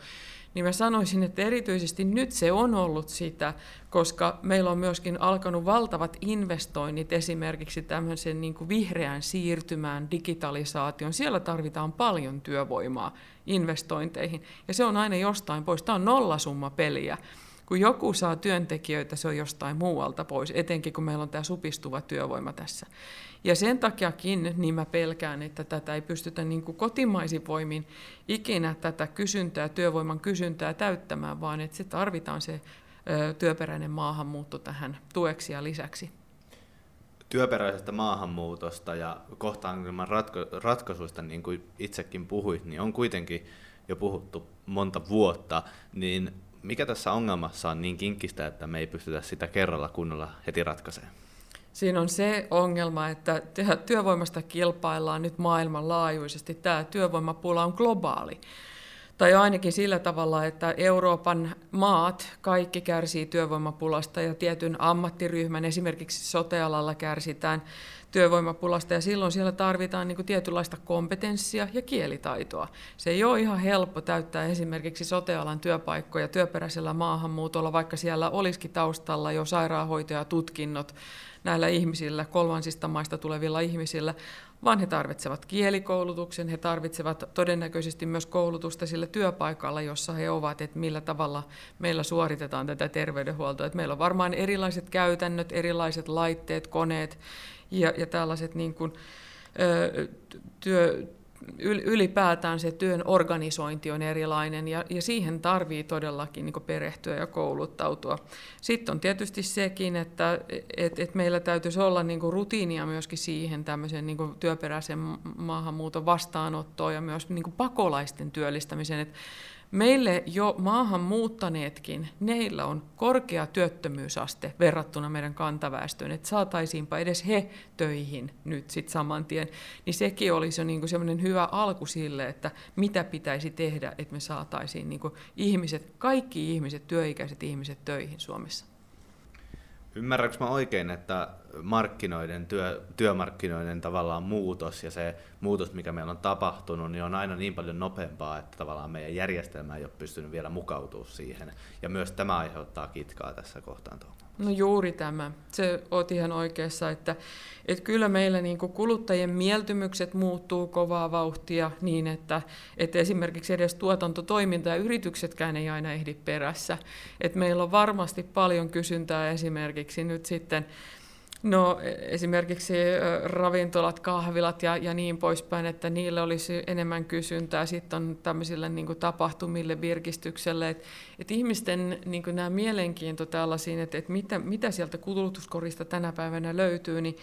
Niin mä sanoisin, että erityisesti nyt se on ollut sitä, koska meillä on myöskin alkanut valtavat investoinnit esimerkiksi tämmöisen niin kuin vihreään siirtymään, digitalisaation. Siellä tarvitaan paljon työvoimaa investointeihin ja se on aina jostain pois. Tämä on nollasumma peliä kun joku saa työntekijöitä, se on jostain muualta pois, etenkin kun meillä on tämä supistuva työvoima tässä. Ja sen takiakin niin mä pelkään, että tätä ei pystytä niin kuin kotimaisin voimin ikinä tätä kysyntää, työvoiman kysyntää täyttämään, vaan että se tarvitaan se työperäinen maahanmuutto tähän tueksi ja lisäksi. Työperäisestä maahanmuutosta ja ratko- ratkaisuista, niin kuin itsekin puhuit, niin on kuitenkin jo puhuttu monta vuotta, niin mikä tässä ongelmassa on niin kinkkistä, että me ei pystytä sitä kerralla kunnolla heti ratkaisemaan? Siinä on se ongelma, että työvoimasta kilpaillaan nyt maailmanlaajuisesti. Tämä työvoimapula on globaali. Tai ainakin sillä tavalla, että Euroopan maat kaikki kärsii työvoimapulasta ja tietyn ammattiryhmän, esimerkiksi sotealalla kärsitään työvoimapulasta ja silloin siellä tarvitaan niin kuin tietynlaista kompetenssia ja kielitaitoa. Se ei ole ihan helppo täyttää esimerkiksi sotealan työpaikkoja työperäisellä maahanmuutolla, vaikka siellä olisikin taustalla jo sairaanhoitajatutkinnot näillä ihmisillä, kolmansista maista tulevilla ihmisillä, vaan he tarvitsevat kielikoulutuksen, he tarvitsevat todennäköisesti myös koulutusta sillä työpaikalla, jossa he ovat, että millä tavalla meillä suoritetaan tätä terveydenhuoltoa. Että meillä on varmaan erilaiset käytännöt, erilaiset laitteet, koneet ja, ja tällaiset niin kuin, ö, työ, ylipäätään se työn organisointi on erilainen ja, ja siihen tarvii todellakin niin perehtyä ja kouluttautua. Sitten on tietysti sekin, että et, et meillä täytyisi olla niin rutiinia myöskin siihen tämmöisen niin työperäisen maahanmuuton vastaanottoon ja myös niin pakolaisten työllistämiseen. Et Meille jo maahan muuttaneetkin, neillä on korkea työttömyysaste verrattuna meidän kantaväestöön, että saataisiinpa edes he töihin nyt sitten saman tien, niin sekin olisi jo niinku semmoinen hyvä alku sille, että mitä pitäisi tehdä, että me saataisiin niinku ihmiset, kaikki ihmiset, työikäiset ihmiset töihin Suomessa. Ymmärrätkö mä oikein, että markkinoiden, työ, työmarkkinoiden tavallaan muutos ja se muutos, mikä meillä on tapahtunut, niin on aina niin paljon nopeampaa, että tavallaan meidän järjestelmä ei ole pystynyt vielä mukautumaan siihen. Ja myös tämä aiheuttaa kitkaa tässä kohtaan. No juuri tämä. Se oot ihan oikeassa, että, että kyllä meillä niin kuluttajien mieltymykset muuttuu kovaa vauhtia niin, että, että esimerkiksi edes tuotantotoiminta ja yrityksetkään ei aina ehdi perässä. Että meillä on varmasti paljon kysyntää esimerkiksi nyt sitten No esimerkiksi ravintolat, kahvilat ja, ja niin poispäin, että niille olisi enemmän kysyntää. Sitten on tämmöisille niin kuin tapahtumille, virkistykselle, että et ihmisten niin kuin nämä mielenkiinto tällaisiin, että, että mitä, mitä sieltä kulutuskorista tänä päivänä löytyy, niin E,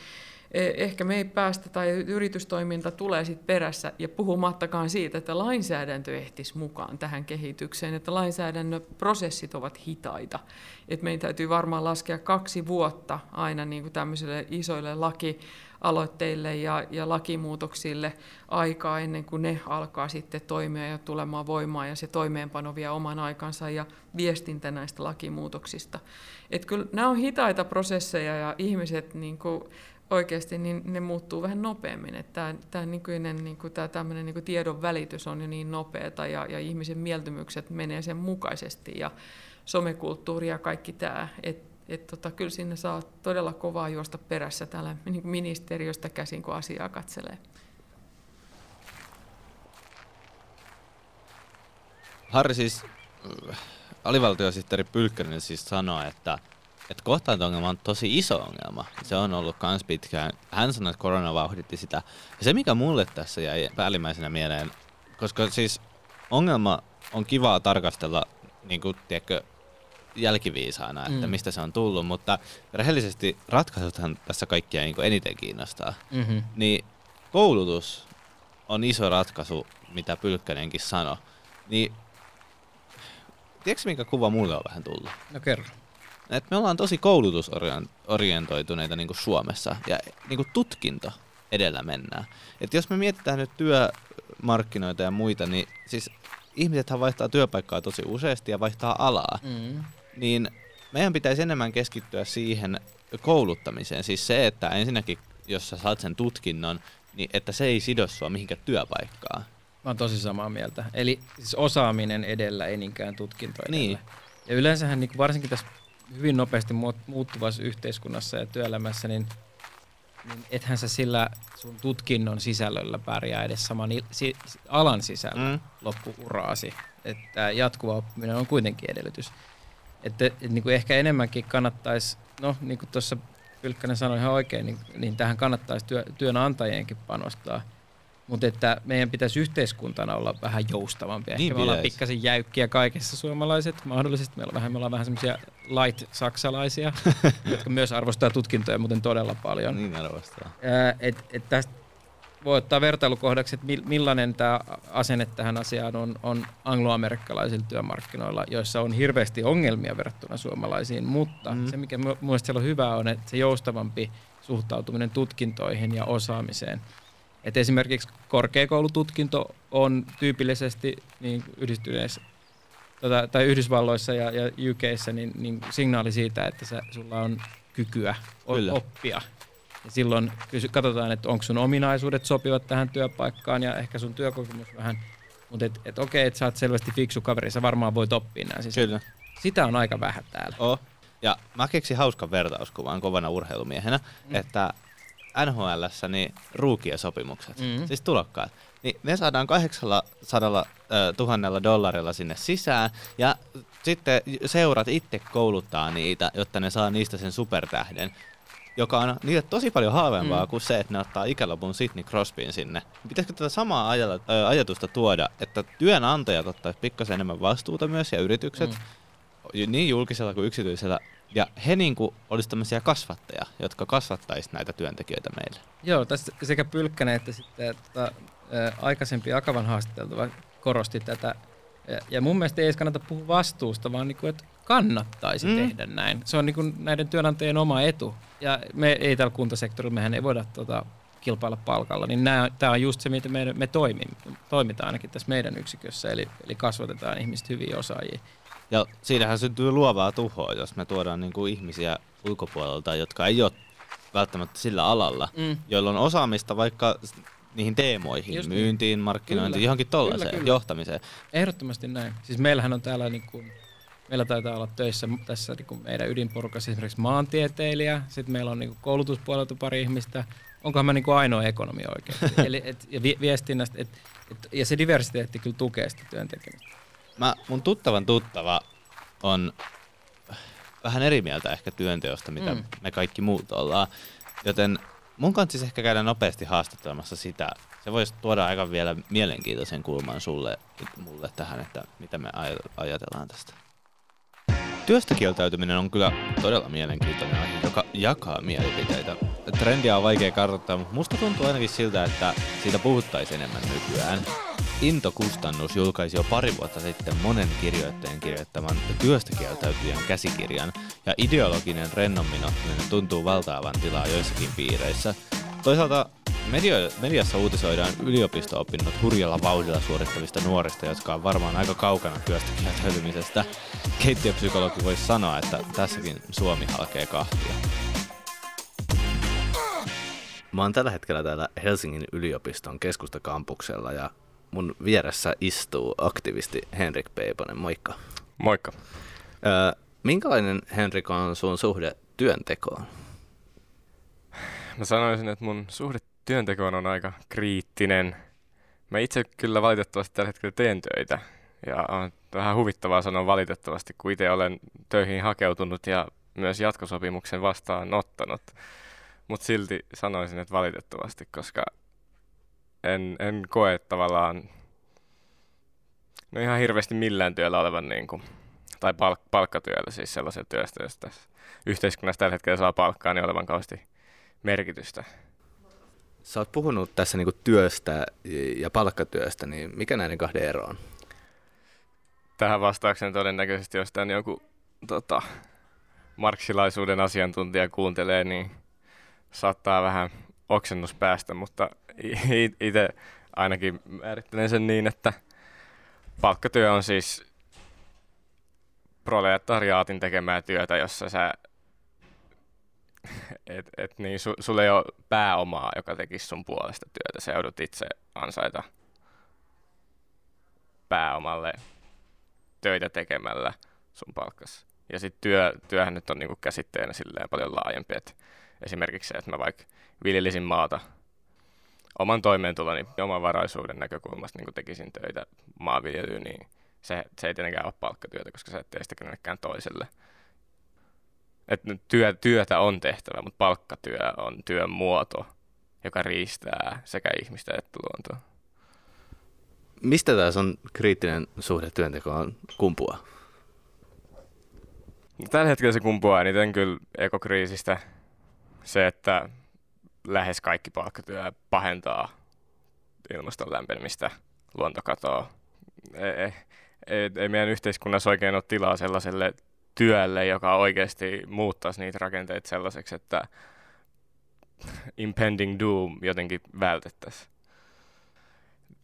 ehkä me ei päästä tai yritystoiminta tulee sitten perässä ja puhumattakaan siitä, että lainsäädäntö ehtisi mukaan tähän kehitykseen, että lainsäädännön prosessit ovat hitaita. Et meidän täytyy varmaan laskea kaksi vuotta aina niin kuin tämmöisille isoille lakialoitteille ja, ja lakimuutoksille aikaa ennen kuin ne alkaa sitten toimia ja tulemaan voimaan ja se toimeenpano vie oman aikansa ja viestintä näistä lakimuutoksista. Et kyllä nämä on hitaita prosesseja ja ihmiset niin kuin oikeasti niin ne muuttuu vähän nopeammin. Että tämä, nykyinen niin kuin, tämmöinen niin kuin tiedon välitys on jo niin nopeata ja, ja ihmisen mieltymykset menee sen mukaisesti ja somekulttuuri ja kaikki tämä. Et, et, tota, kyllä sinne saa todella kovaa juosta perässä täällä niin kuin ministeriöstä käsin, kun asiaa katselee. Harri siis, äh, alivaltiosihteeri Pylkkänen siis sanoi, että että kohtaanto-ongelma on tosi iso ongelma. Se on ollut kans pitkään. Hän sanoi, että korona vauhditti sitä. Ja se, mikä mulle tässä jäi päällimmäisenä mieleen, koska siis ongelma on kivaa tarkastella, niin kuin, tiedätkö, jälkiviisaana, että mm. mistä se on tullut, mutta rehellisesti ratkaisuthan tässä kaikkia niin eniten kiinnostaa. Mm-hmm. Niin koulutus on iso ratkaisu, mitä Pylkkänenkin sanoi. Niin, tiedätkö mikä kuva mulle on vähän tullut? No kerro että me ollaan tosi koulutusorientoituneita niin kuin Suomessa ja niin kuin tutkinto edellä mennään. Et jos me mietitään nyt työmarkkinoita ja muita, niin siis ihmisethän vaihtaa työpaikkaa tosi useasti ja vaihtaa alaa. Mm. Niin meidän pitäisi enemmän keskittyä siihen kouluttamiseen. Siis se, että ensinnäkin, jos sä saat sen tutkinnon, niin että se ei sido sua mihinkään työpaikkaan. Mä oon tosi samaa mieltä. Eli siis osaaminen edellä, ei niinkään tutkinto edellä. Niin. Ja yleensähän niin varsinkin tässä hyvin nopeasti muuttuvassa yhteiskunnassa ja työelämässä, niin, niin ethän sä sillä sun tutkinnon sisällöllä pärjää edes saman si, alan sisällä mm. loppuuraasi. Että jatkuva oppiminen on kuitenkin edellytys. Että et, niin kuin ehkä enemmänkin kannattaisi, no niin kuin tuossa Pylkkänen sanoi ihan oikein, niin, niin tähän kannattaisi työ, työnantajienkin panostaa – mutta että meidän pitäisi yhteiskuntana olla vähän joustavampia. Niin Ehkä me ollaan pikkasen jäykkiä kaikessa suomalaiset. Mahdollisesti meillä on vähän, me ollaan vähän semmoisia light-saksalaisia, jotka myös arvostaa tutkintoja muuten todella paljon. Niin arvostaa. Et, et tästä voi ottaa vertailukohdaksi, että millainen tämä asenne tähän asiaan on, on angloamerikkalaisilla työmarkkinoilla, joissa on hirveästi ongelmia verrattuna suomalaisiin, mutta mm. se, mikä mielestäni on hyvä, on että se joustavampi suhtautuminen tutkintoihin ja osaamiseen – et esimerkiksi korkeakoulututkinto on tyypillisesti niin yhdistyneissä tota, tai Yhdysvalloissa ja, ja UKissa niin, niin signaali siitä, että sä, sulla on kykyä Kyllä. oppia. Ja silloin kysy, katsotaan, että onko sun ominaisuudet sopivat tähän työpaikkaan ja ehkä sun työkokemus vähän. Mutta et, et okei, että sä oot selvästi fiksu kaveri, sä varmaan voit oppia nämä siis Kyllä. Sitä on aika vähän täällä. Oh. Ja mä keksin hauskan vertauskuvan kovana urheilumiehenä, mm. että NHLssä niin ruukiesopimukset, mm-hmm. siis tulokkaat, niin ne saadaan 800 000 dollarilla sinne sisään, ja sitten seurat itse kouluttaa niitä, jotta ne saa niistä sen supertähden. joka on niille tosi paljon halvempaa mm. kuin se, että ne ottaa ikälopun Sidney Crosbyn sinne. Pitäisikö tätä samaa ajatusta tuoda, että työnantajat ottaisivat pikkasen enemmän vastuuta myös ja yritykset, mm. niin julkisella kuin yksityisellä, ja he niin kuin olisi tämmöisiä kasvattajia, jotka kasvattaisivat näitä työntekijöitä meille. Joo, tässä sekä Pylkkänen että sitten että, ä, aikaisempi Akavan haastateltava korosti tätä. Ja, ja mun mielestä ei edes kannata puhua vastuusta, vaan niin kuin, että kannattaisi mm. tehdä näin. Se on niin kuin näiden työnantajien oma etu. Ja me ei täällä kuntasektorilla, mehän ei voida tota, kilpailla palkalla, niin tämä on just se, miten me, me toimimme, toimitaan ainakin tässä meidän yksikössä, eli, eli kasvatetaan ihmiset hyviä osaajia. Ja siinähän syntyy luovaa tuhoa, jos me tuodaan niin kuin ihmisiä ulkopuolelta, jotka ei ole välttämättä sillä alalla, mm. joilla on osaamista vaikka niihin teemoihin, Just niin. myyntiin, markkinointiin, kyllä. johonkin tollaiseen, johtamiseen. Ehdottomasti näin. Siis meillähän on täällä niin kuin, meillä taitaa olla töissä tässä niin kuin meidän ydinporukassa esimerkiksi maantieteilijä, sitten meillä on niin kuin koulutuspuolelta pari ihmistä, onkohan mä niin kuin ainoa ekonomi oikein. Eli, et, ja vi, viestinnästä, et, et, ja se diversiteetti kyllä tukee sitä työntekemistä. Mä, mun tuttavan tuttava on vähän eri mieltä ehkä työnteosta, mitä mm. me kaikki muut ollaan. Joten mun kanssa siis ehkä käydä nopeasti haastattelemassa sitä. Se voisi tuoda aika vielä mielenkiintoisen kulman sulle, mulle tähän, että mitä me ajatellaan tästä. Työstä kieltäytyminen on kyllä todella mielenkiintoinen aihe, joka jakaa mielipiteitä. Trendiä on vaikea kartoittaa, mutta musta tuntuu ainakin siltä, että siitä puhuttaisiin enemmän nykyään. Into Kustannus julkaisi jo pari vuotta sitten monen kirjoittajan kirjoittaman työstä kieltäytyjän käsikirjan, ja ideologinen rennommin tuntuu valtaavan tilaa joissakin piireissä. Toisaalta medio- mediassa uutisoidaan yliopisto-opinnot hurjalla vauhdilla suorittavista nuorista, jotka on varmaan aika kaukana työstä kieltäytymisestä. Keittiöpsykologi voisi sanoa, että tässäkin Suomi halkee kahtia. Mä oon tällä hetkellä täällä Helsingin yliopiston keskustakampuksella ja mun vieressä istuu aktivisti Henrik Peiponen. Moikka. Moikka. Öö, minkälainen Henrik on sun suhde työntekoon? Mä sanoisin, että mun suhde työntekoon on aika kriittinen. Mä itse kyllä valitettavasti tällä hetkellä teen töitä. Ja on vähän huvittavaa sanoa valitettavasti, kun itse olen töihin hakeutunut ja myös jatkosopimuksen vastaan ottanut. Mutta silti sanoisin, että valitettavasti, koska en, en koe tavallaan no ihan hirveästi millään työllä olevan niin kuin, tai palk- palkkatyöllä, siis sellaisen työstä, josta yhteiskunnassa tällä hetkellä saa palkkaa, niin olevan kauheasti merkitystä. Sä oot puhunut tässä niinku työstä ja palkkatyöstä, niin mikä näiden kahden ero on? Tähän vastauksen todennäköisesti, jos tämän joku tota, marksilaisuuden asiantuntija kuuntelee, niin saattaa vähän oksennus päästä, mutta itse ainakin määrittelen sen niin, että palkkatyö on siis proletariaatin tekemää työtä, jossa sä et, et niin, su, sulla ei ole pääomaa, joka tekisi sun puolesta työtä. Sä joudut itse ansaita pääomalle töitä tekemällä sun palkkas. Ja sitten työ, työhän nyt on niinku käsitteenä silleen paljon laajempi. Et esimerkiksi se, että mä vaikka viljelisin maata oman toimeentuloni ja oman varaisuuden näkökulmasta niin tekisin töitä maanviljelyyn, niin se, se ei tietenkään ole palkkatyötä, koska sä et tee sitä kenellekään toiselle. Et työ, työtä on tehtävä, mutta palkkatyö on työn muoto, joka riistää sekä ihmistä että luontoa. Mistä tämä on kriittinen suhde työntekoon kumpua? Tällä hetkellä se kumpuaa eniten kyllä ekokriisistä. Se, että lähes kaikki palkkatyö pahentaa ilmaston lämpenemistä, luontokatoa. Ei, ei, ei, ei meidän yhteiskunnassa oikein ole tilaa sellaiselle työlle, joka oikeasti muuttaisi niitä rakenteita sellaiseksi, että impending doom jotenkin vältettäisiin.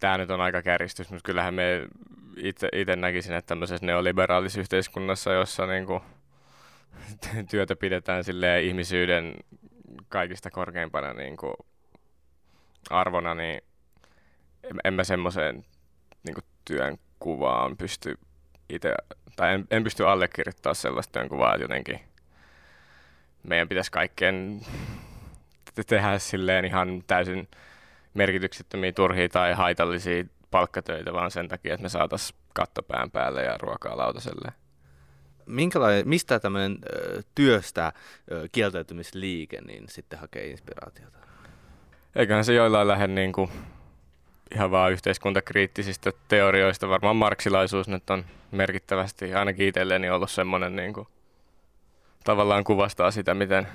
Tämä nyt on aika kärjistys, mutta kyllähän me itse näkisin, että tämmöisessä neoliberaalisessa yhteiskunnassa, jossa niin kuin, työtä pidetään ihmisyyden kaikista korkeimpana niin kuin arvona, niin en, en mä semmoiseen niin kuin työn kuvaan pysty itse, tai en, en pysty allekirjoittamaan sellaista työn kuvaa, että jotenkin meidän pitäisi kaikkeen tehdä silleen ihan täysin merkityksettömiä, turhia tai haitallisia palkkatöitä, vaan sen takia, että me saataisiin kattopään päälle ja ruokaa lautaselle. Minkälainen, mistä tämmöinen työstä kieltäytymisliike niin sitten hakee inspiraatiota? Eiköhän se joillain lähde niin kuin ihan vaan yhteiskuntakriittisistä teorioista. Varmaan marksilaisuus nyt on merkittävästi, ainakin itselleni ollut semmoinen niin kuin, tavallaan kuvastaa sitä, miten,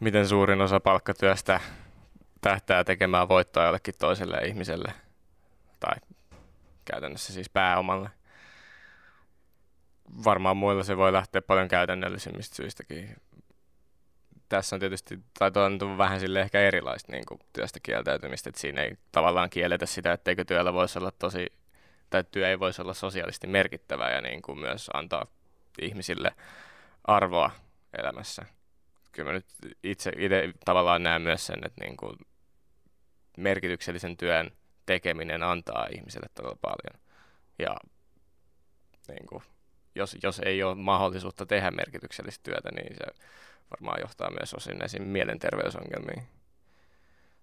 miten suurin osa palkkatyöstä tähtää tekemään voittoa jollekin toiselle ihmiselle tai käytännössä siis pääomalle. Varmaan muilla se voi lähteä paljon käytännöllisimmistä syistäkin. Tässä on tietysti, tai on vähän sille ehkä erilaista niin kuin työstä kieltäytymistä, että siinä ei tavallaan kielletä sitä, etteikö työllä voisi olla tosi, tai työ ei voisi olla sosiaalisesti merkittävää ja niin kuin myös antaa ihmisille arvoa elämässä. Kyllä mä nyt itse, itse tavallaan näen myös sen, että niin kuin merkityksellisen työn tekeminen antaa ihmiselle todella paljon. Ja niin kuin, jos, jos ei ole mahdollisuutta tehdä merkityksellistä työtä, niin se varmaan johtaa myös osin esim. mielenterveysongelmiin,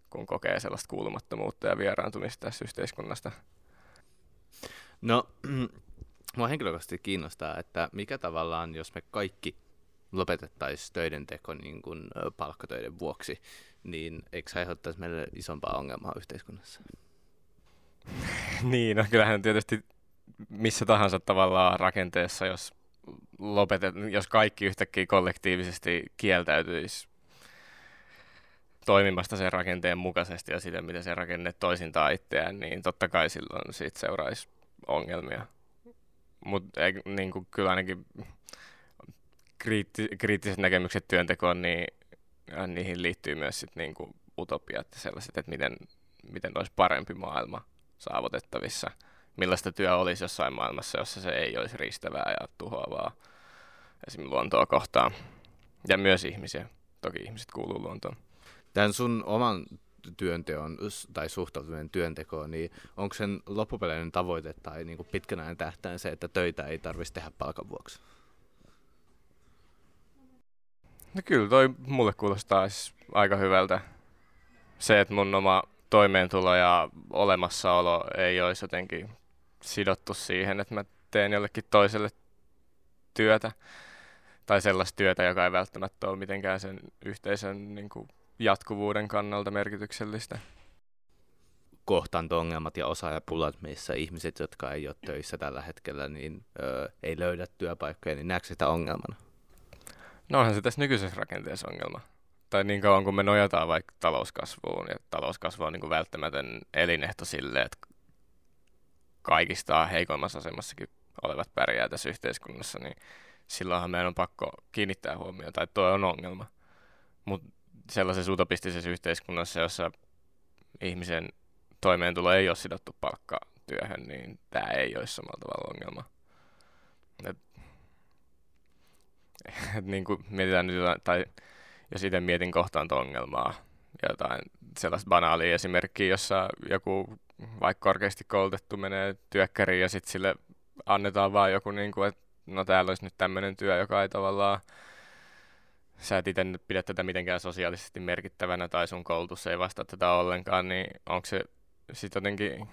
kun kokee sellaista kuulumattomuutta ja vieraantumista tässä yhteiskunnasta. No, mua henkilökohtaisesti kiinnostaa, että mikä tavallaan, jos me kaikki lopetettaisiin töiden teko niin kuin palkkatöiden vuoksi, niin eikö se aiheuttaisi meille isompaa ongelmaa yhteiskunnassa? niin, no kyllähän tietysti missä tahansa tavallaan rakenteessa, jos lopetet, jos kaikki yhtäkkiä kollektiivisesti kieltäytyisi toimimasta sen rakenteen mukaisesti ja siten, miten se rakenne toisintaa itseään, niin totta kai silloin siitä seuraisi ongelmia. Mutta niin kyllä ainakin kriitti, kriittiset näkemykset työntekoon, niin niihin liittyy myös sit niin kuin utopiat ja sellaiset, että miten, miten olisi parempi maailma saavutettavissa. Millaista työ olisi jossain maailmassa, jossa se ei olisi riistävää ja tuhoavaa esimerkiksi luontoa kohtaan. Ja myös ihmisiä. Toki ihmiset kuuluu luontoon. Tämän sun oman työnteon tai suhtautuminen työntekoon, niin onko sen loppupeleinen tavoite tai niin kuin pitkänä tähtäin se, että töitä ei tarvitsisi tehdä palkan vuoksi? No kyllä toi mulle kuulostaa aika hyvältä. Se, että mun oma toimeentulo ja olemassaolo ei olisi jotenkin sidottu siihen, että mä teen jollekin toiselle työtä tai sellaista työtä, joka ei välttämättä ole mitenkään sen yhteisön niin kuin, jatkuvuuden kannalta merkityksellistä. Kohtaanto-ongelmat ja osaajapulat, missä ihmiset, jotka ei ole töissä tällä hetkellä, niin ö, ei löydä työpaikkoja, niin näetkö sitä ongelmana? No onhan se tässä nykyisessä rakenteessa ongelma. Tai niin kauan kun me nojataan vaikka talouskasvuun, ja talouskasvu on niin kuin välttämätön elinehto sille, että kaikista heikoimmassa asemassakin olevat pärjää tässä yhteiskunnassa, niin silloinhan meidän on pakko kiinnittää huomiota, että tuo on ongelma. Mutta sellaisessa utopistisessa yhteiskunnassa, jossa ihmisen toimeentulo ei ole sidottu palkkatyöhön, niin tämä ei olisi samalla tavalla ongelma. Et et niin kuin mietitään nyt jotain, tai jos itse mietin kohtaanto-ongelmaa, jotain sellaista banaalia esimerkkiä, jossa joku vaikka korkeasti koulutettu menee työkkäriin ja sitten sille annetaan vaan joku, niin kuin, että no täällä olisi nyt tämmöinen työ, joka ei tavallaan, sä et itse pidä tätä mitenkään sosiaalisesti merkittävänä tai sun koulutus ei vastaa tätä ollenkaan, niin onko se sitten jotenkin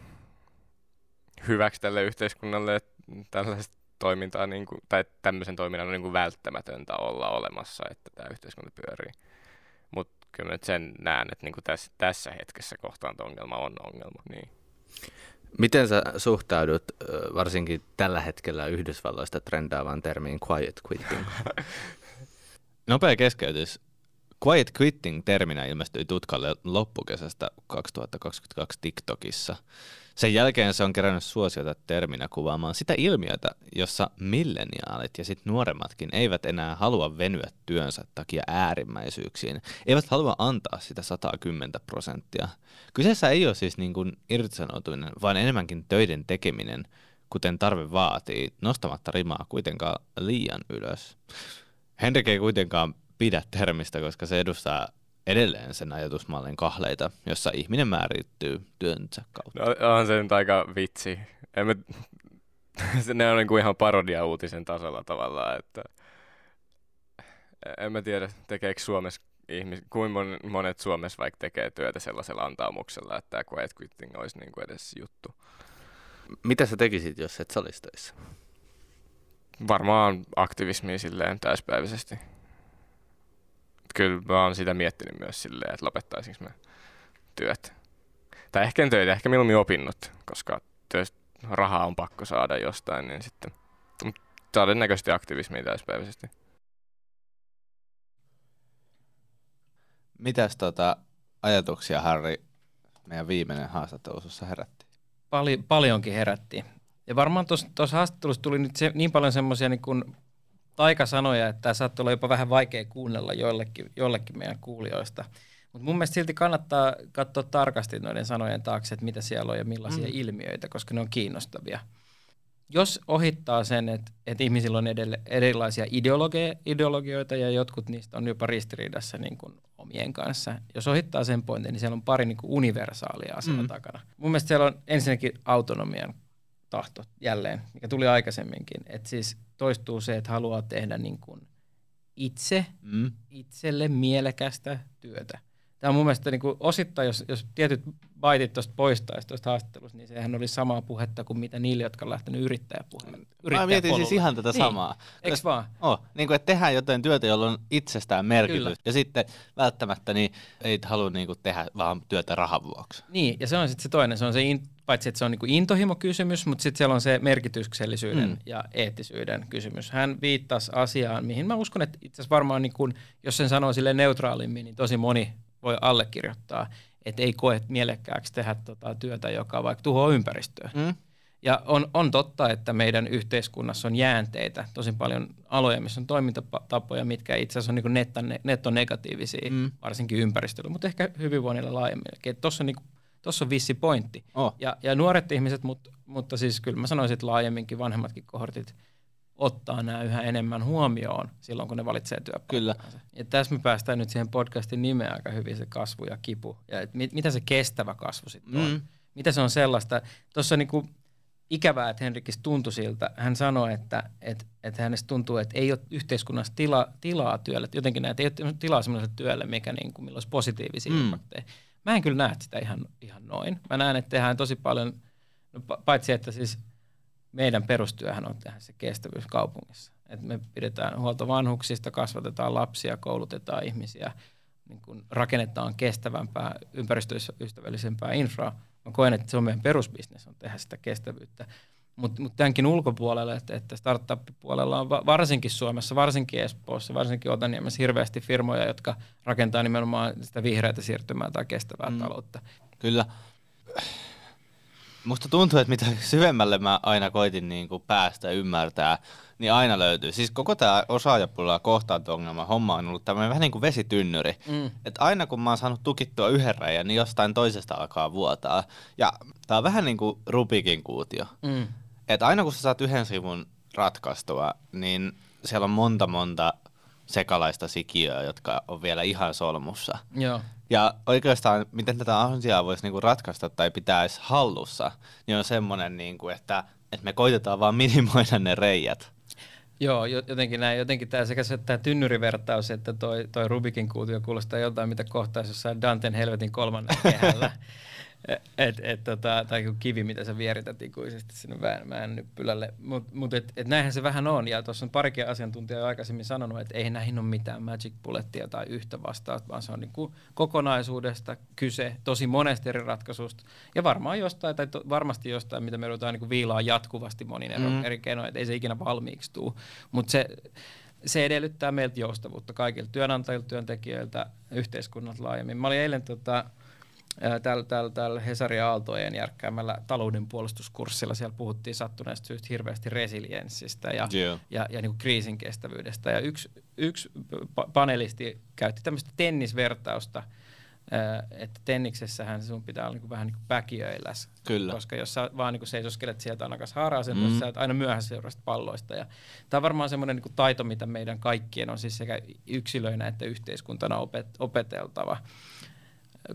hyväksi tälle yhteiskunnalle, että tällaista toimintaa, niin kuin, tai tämmöisen toiminnan on niin kuin välttämätöntä olla olemassa, että tämä yhteiskunta pyörii. Kyllä nyt sen näen, että niin kuin tässä, tässä hetkessä kohtaanto-ongelma on ongelma. Niin. Miten sä suhtaudut varsinkin tällä hetkellä Yhdysvalloista trendaavan termiin quiet quitting? Nopea keskeytys. Quiet quitting-terminä ilmestyi tutkalle loppukesästä 2022 TikTokissa – sen jälkeen se on kerännyt suosiota terminä kuvaamaan sitä ilmiötä, jossa milleniaalit ja sitten nuoremmatkin eivät enää halua venyä työnsä takia äärimmäisyyksiin, eivät halua antaa sitä 110 prosenttia. Kyseessä ei ole siis niin kuin irtisanoutuminen, vaan enemmänkin töiden tekeminen, kuten tarve vaatii, nostamatta rimaa kuitenkaan liian ylös. Henrik ei kuitenkaan pidä termistä, koska se edustaa edelleen sen ajatusmallin kahleita, jossa ihminen määrittyy työnsä kautta. No, on se nyt aika vitsi. En mä, ne on niin kuin ihan parodia-uutisen tasolla tavallaan, että en mä tiedä, tekeekö Suomessa ihmis, kuinka monet Suomessa vaikka tekee työtä sellaisella antaumuksella, että tämä quiet quitting olisi niin kuin edes juttu. Mitä sä tekisit, jos et olisi töissä? varmaan aktivismiin silleen täyspäiväisesti. Kyllä mä oon sitä miettinyt myös silleen, että lopettaisinko mä työt. Tai ehkä en töitä, ehkä mieluummin opinnot, koska työstä rahaa on pakko saada jostain, niin sitten todennäköisesti aktivismiin täyspäiväisesti. Mitäs tota ajatuksia, Harri, meidän viimeinen haastattelu herätti? Pali, paljonkin herätti. Ja varmaan tuossa haastattelussa tuli nyt se, niin paljon semmoisia niin taikasanoja, että tämä saattoi olla jopa vähän vaikea kuunnella joillekin, joillekin meidän kuulijoista. Mutta mun mielestä silti kannattaa katsoa tarkasti noiden sanojen taakse, että mitä siellä on ja millaisia mm. ilmiöitä, koska ne on kiinnostavia jos ohittaa sen, että, että ihmisillä on edelle, erilaisia ideologi- ideologioita ja jotkut niistä on jopa ristiriidassa niin kuin omien kanssa, jos ohittaa sen pointin, niin siellä on pari niin kuin universaalia asiaa mm. takana. Mun mielestä siellä on ensinnäkin autonomian tahto jälleen, mikä tuli aikaisemminkin. Että siis toistuu se, että haluaa tehdä niin kuin itse, mm. itselle mielekästä työtä tämä on mun mielestä niin kuin osittain, jos, jos tietyt baitit tuosta poistaisi tuosta haastattelusta, niin sehän oli samaa puhetta kuin mitä niille, jotka on lähtenyt yrittäjäpuheen. Mä mietin siis ihan tätä niin. samaa. Eikö vaan? Oh, niin kuin, että tehdään jotain työtä, jolla on itsestään merkitys. Kyllä. Ja sitten välttämättä niin ei halua niin kuin tehdä vaan työtä rahan vuoksi. Niin, ja se on sitten se toinen. Se on se in, paitsi, että se on niin kuin intohimokysymys, mutta sitten siellä on se merkityksellisyyden mm. ja eettisyyden kysymys. Hän viittasi asiaan, mihin mä uskon, että itse asiassa varmaan, niin kuin, jos sen sanoo sille neutraalimmin, niin tosi moni voi allekirjoittaa, että ei koe mielekkääksi tehdä tota työtä, joka vaikka tuhoaa ympäristöä. Mm. Ja on, on totta, että meidän yhteiskunnassa on jäänteitä, tosi paljon aloja, missä on toimintatapoja, mitkä itse asiassa on niin netto, nettonegatiivisia, mm. varsinkin ympäristöllä, mutta ehkä hyvinvoinnilla laajemmin. Tuossa on, niin on vissi pointti. Oh. Ja, ja nuoret ihmiset, mutta, mutta siis kyllä mä sanoisin, että laajemminkin vanhemmatkin kohortit – ottaa nämä yhä enemmän huomioon silloin, kun ne valitsee työpaikkansa. Kyllä. Ja tässä me päästään nyt siihen podcastin nimeen aika hyvin, se kasvu ja kipu. Ja et mit, mitä se kestävä kasvu sitten on? Mm. Mitä se on sellaista? Tuossa niinku ikävää, että Henrikis tuntui siltä. Hän sanoi, että, että, että hänestä tuntuu, että ei ole yhteiskunnassa tila, tilaa työlle. Jotenkin näet, ei ole tilaa sellaiselle työlle, mikä niin kuin, millä olisi positiivisia mm. impakteja. Mä en kyllä näe sitä ihan, ihan noin. Mä näen, että tehdään tosi paljon, no, paitsi että siis – meidän perustyöhän on tehdä se kestävyys kaupungissa. Et me pidetään huolta vanhuksista, kasvatetaan lapsia, koulutetaan ihmisiä, niin kun rakennetaan kestävämpää, ympäristöystävällisempää infraa. Mä koen, että se on meidän perusbisnes on tehdä sitä kestävyyttä. Mutta mut tämänkin ulkopuolelle, että, että startup-puolella on varsinkin Suomessa, varsinkin Espoossa, varsinkin Otaniemessä hirveästi firmoja, jotka rakentaa nimenomaan sitä vihreätä siirtymää tai kestävää mm. taloutta. Kyllä Musta tuntuu, että mitä syvemmälle mä aina koitin niin kuin päästä ymmärtää, niin aina löytyy. Siis koko tämä osaajapulaa kohtaanto-ongelma homma on ollut tämmöinen vähän niin kuin vesitynnyri. Mm. Että aina kun mä oon saanut tukittua yhden räjän, niin jostain toisesta alkaa vuotaa. Ja tää on vähän niin kuin Rubikin kuutio. Mm. Että aina kun sä saat yhden sivun ratkaistua, niin siellä on monta monta sekalaista sikiöä, jotka on vielä ihan solmussa. Joo. Ja oikeastaan, miten tätä asiaa voisi niinku ratkaista tai pitäisi hallussa, niin on semmoinen, niinku, että, että me koitetaan vaan minimoida ne reijät. Joo, jotenkin näin. Jotenkin tämä sekä se tämä tynnyrivertaus, että toi, toi Rubikin kuutio kuulostaa jotain, mitä kohtaisi jossain Danten helvetin kolmannen kehällä. Et, et, tota, tai joku kivi, mitä sä vierität ikuisesti sinne vään, vään nyppylälle. Mutta mut et, et näinhän se vähän on. Ja tuossa on parikin asiantuntijaa aikaisemmin sanonut, että ei näihin ole mitään magic bullettia tai yhtä vastausta, vaan se on niinku kokonaisuudesta kyse, tosi monesta eri ratkaisusta. Ja varmaan jostain, tai to, varmasti jostain, mitä me joudutaan niinku viilaa jatkuvasti monin mm. eri keinoin, että ei se ikinä valmiiksi tule. Mutta se, se edellyttää meiltä joustavuutta kaikilta työnantajilta, työntekijöiltä, yhteiskunnalta laajemmin. Mä olin eilen tota, Täällä, täällä, täällä Hesari Aaltojen järkkäämällä talouden puolustuskurssilla siellä puhuttiin sattuneesta syystä hirveästi resilienssistä ja, yeah. ja, ja niin kuin kriisin kestävyydestä. Ja yksi, yksi panelisti käytti tämmöistä tennisvertausta, että tenniksessähän sun pitää olla niin kuin vähän niin kuin. Kyllä. Koska jos sä vaan niin kuin seisoskelet sieltä ainakas haara-asennossa, mm. sä aina myöhässä seurasta palloista. Ja tämä on varmaan semmoinen niin taito, mitä meidän kaikkien on siis sekä yksilöinä että yhteiskuntana opet, opeteltava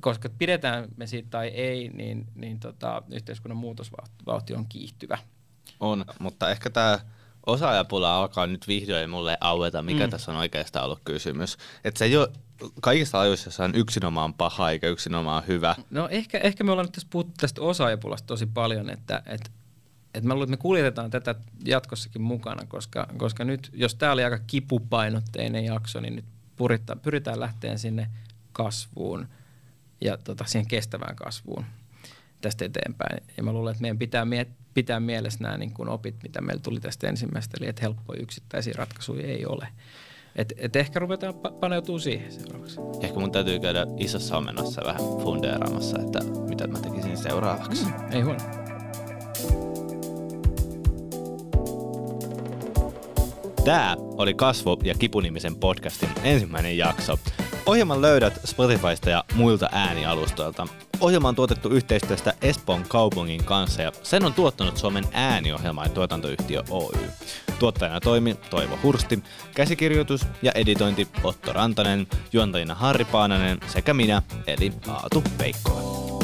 koska pidetään me siitä tai ei, niin, niin tota, yhteiskunnan muutosvauhti on kiihtyvä. On, mutta ehkä tämä osaajapula alkaa nyt vihdoin mulle aueta, mikä mm. tässä on oikeastaan ollut kysymys. Että se ei ole kaikissa ajoissa on yksinomaan paha eikä yksinomaan hyvä. No ehkä, ehkä me ollaan nyt tässä puhuttu tästä osaajapulasta tosi paljon, että, että et mä luulen, että me kuljetetaan tätä jatkossakin mukana, koska, koska nyt, jos tämä oli aika kipupainotteinen jakso, niin nyt pyritään, pyritään lähteen sinne kasvuun ja tota, siihen kestävään kasvuun tästä eteenpäin. Ja mä luulen, että meidän pitää, miet- pitää mielessä nämä niin kuin opit, mitä meillä tuli tästä ensimmäistä, eli että helppoja yksittäisiä ratkaisuja ei ole. Et, et ehkä ruvetaan pa- paneutumaan siihen seuraavaksi. Ehkä mun täytyy käydä isossa omenassa vähän fundeeraamassa, että mitä mä tekisin seuraavaksi. Mm, ei huono. Tämä oli Kasvo- ja Kipunimisen podcastin ensimmäinen jakso. Ohjelman löydät Spotifysta ja muilta äänialustoilta. Ohjelma on tuotettu yhteistyöstä Espoon kaupungin kanssa ja sen on tuottanut Suomen ääniohjelma ja tuotantoyhtiö Oy. Tuottajana toimi Toivo Hursti, käsikirjoitus ja editointi Otto Rantanen, juontajina Harri Paananen sekä minä eli Aatu Veikkola.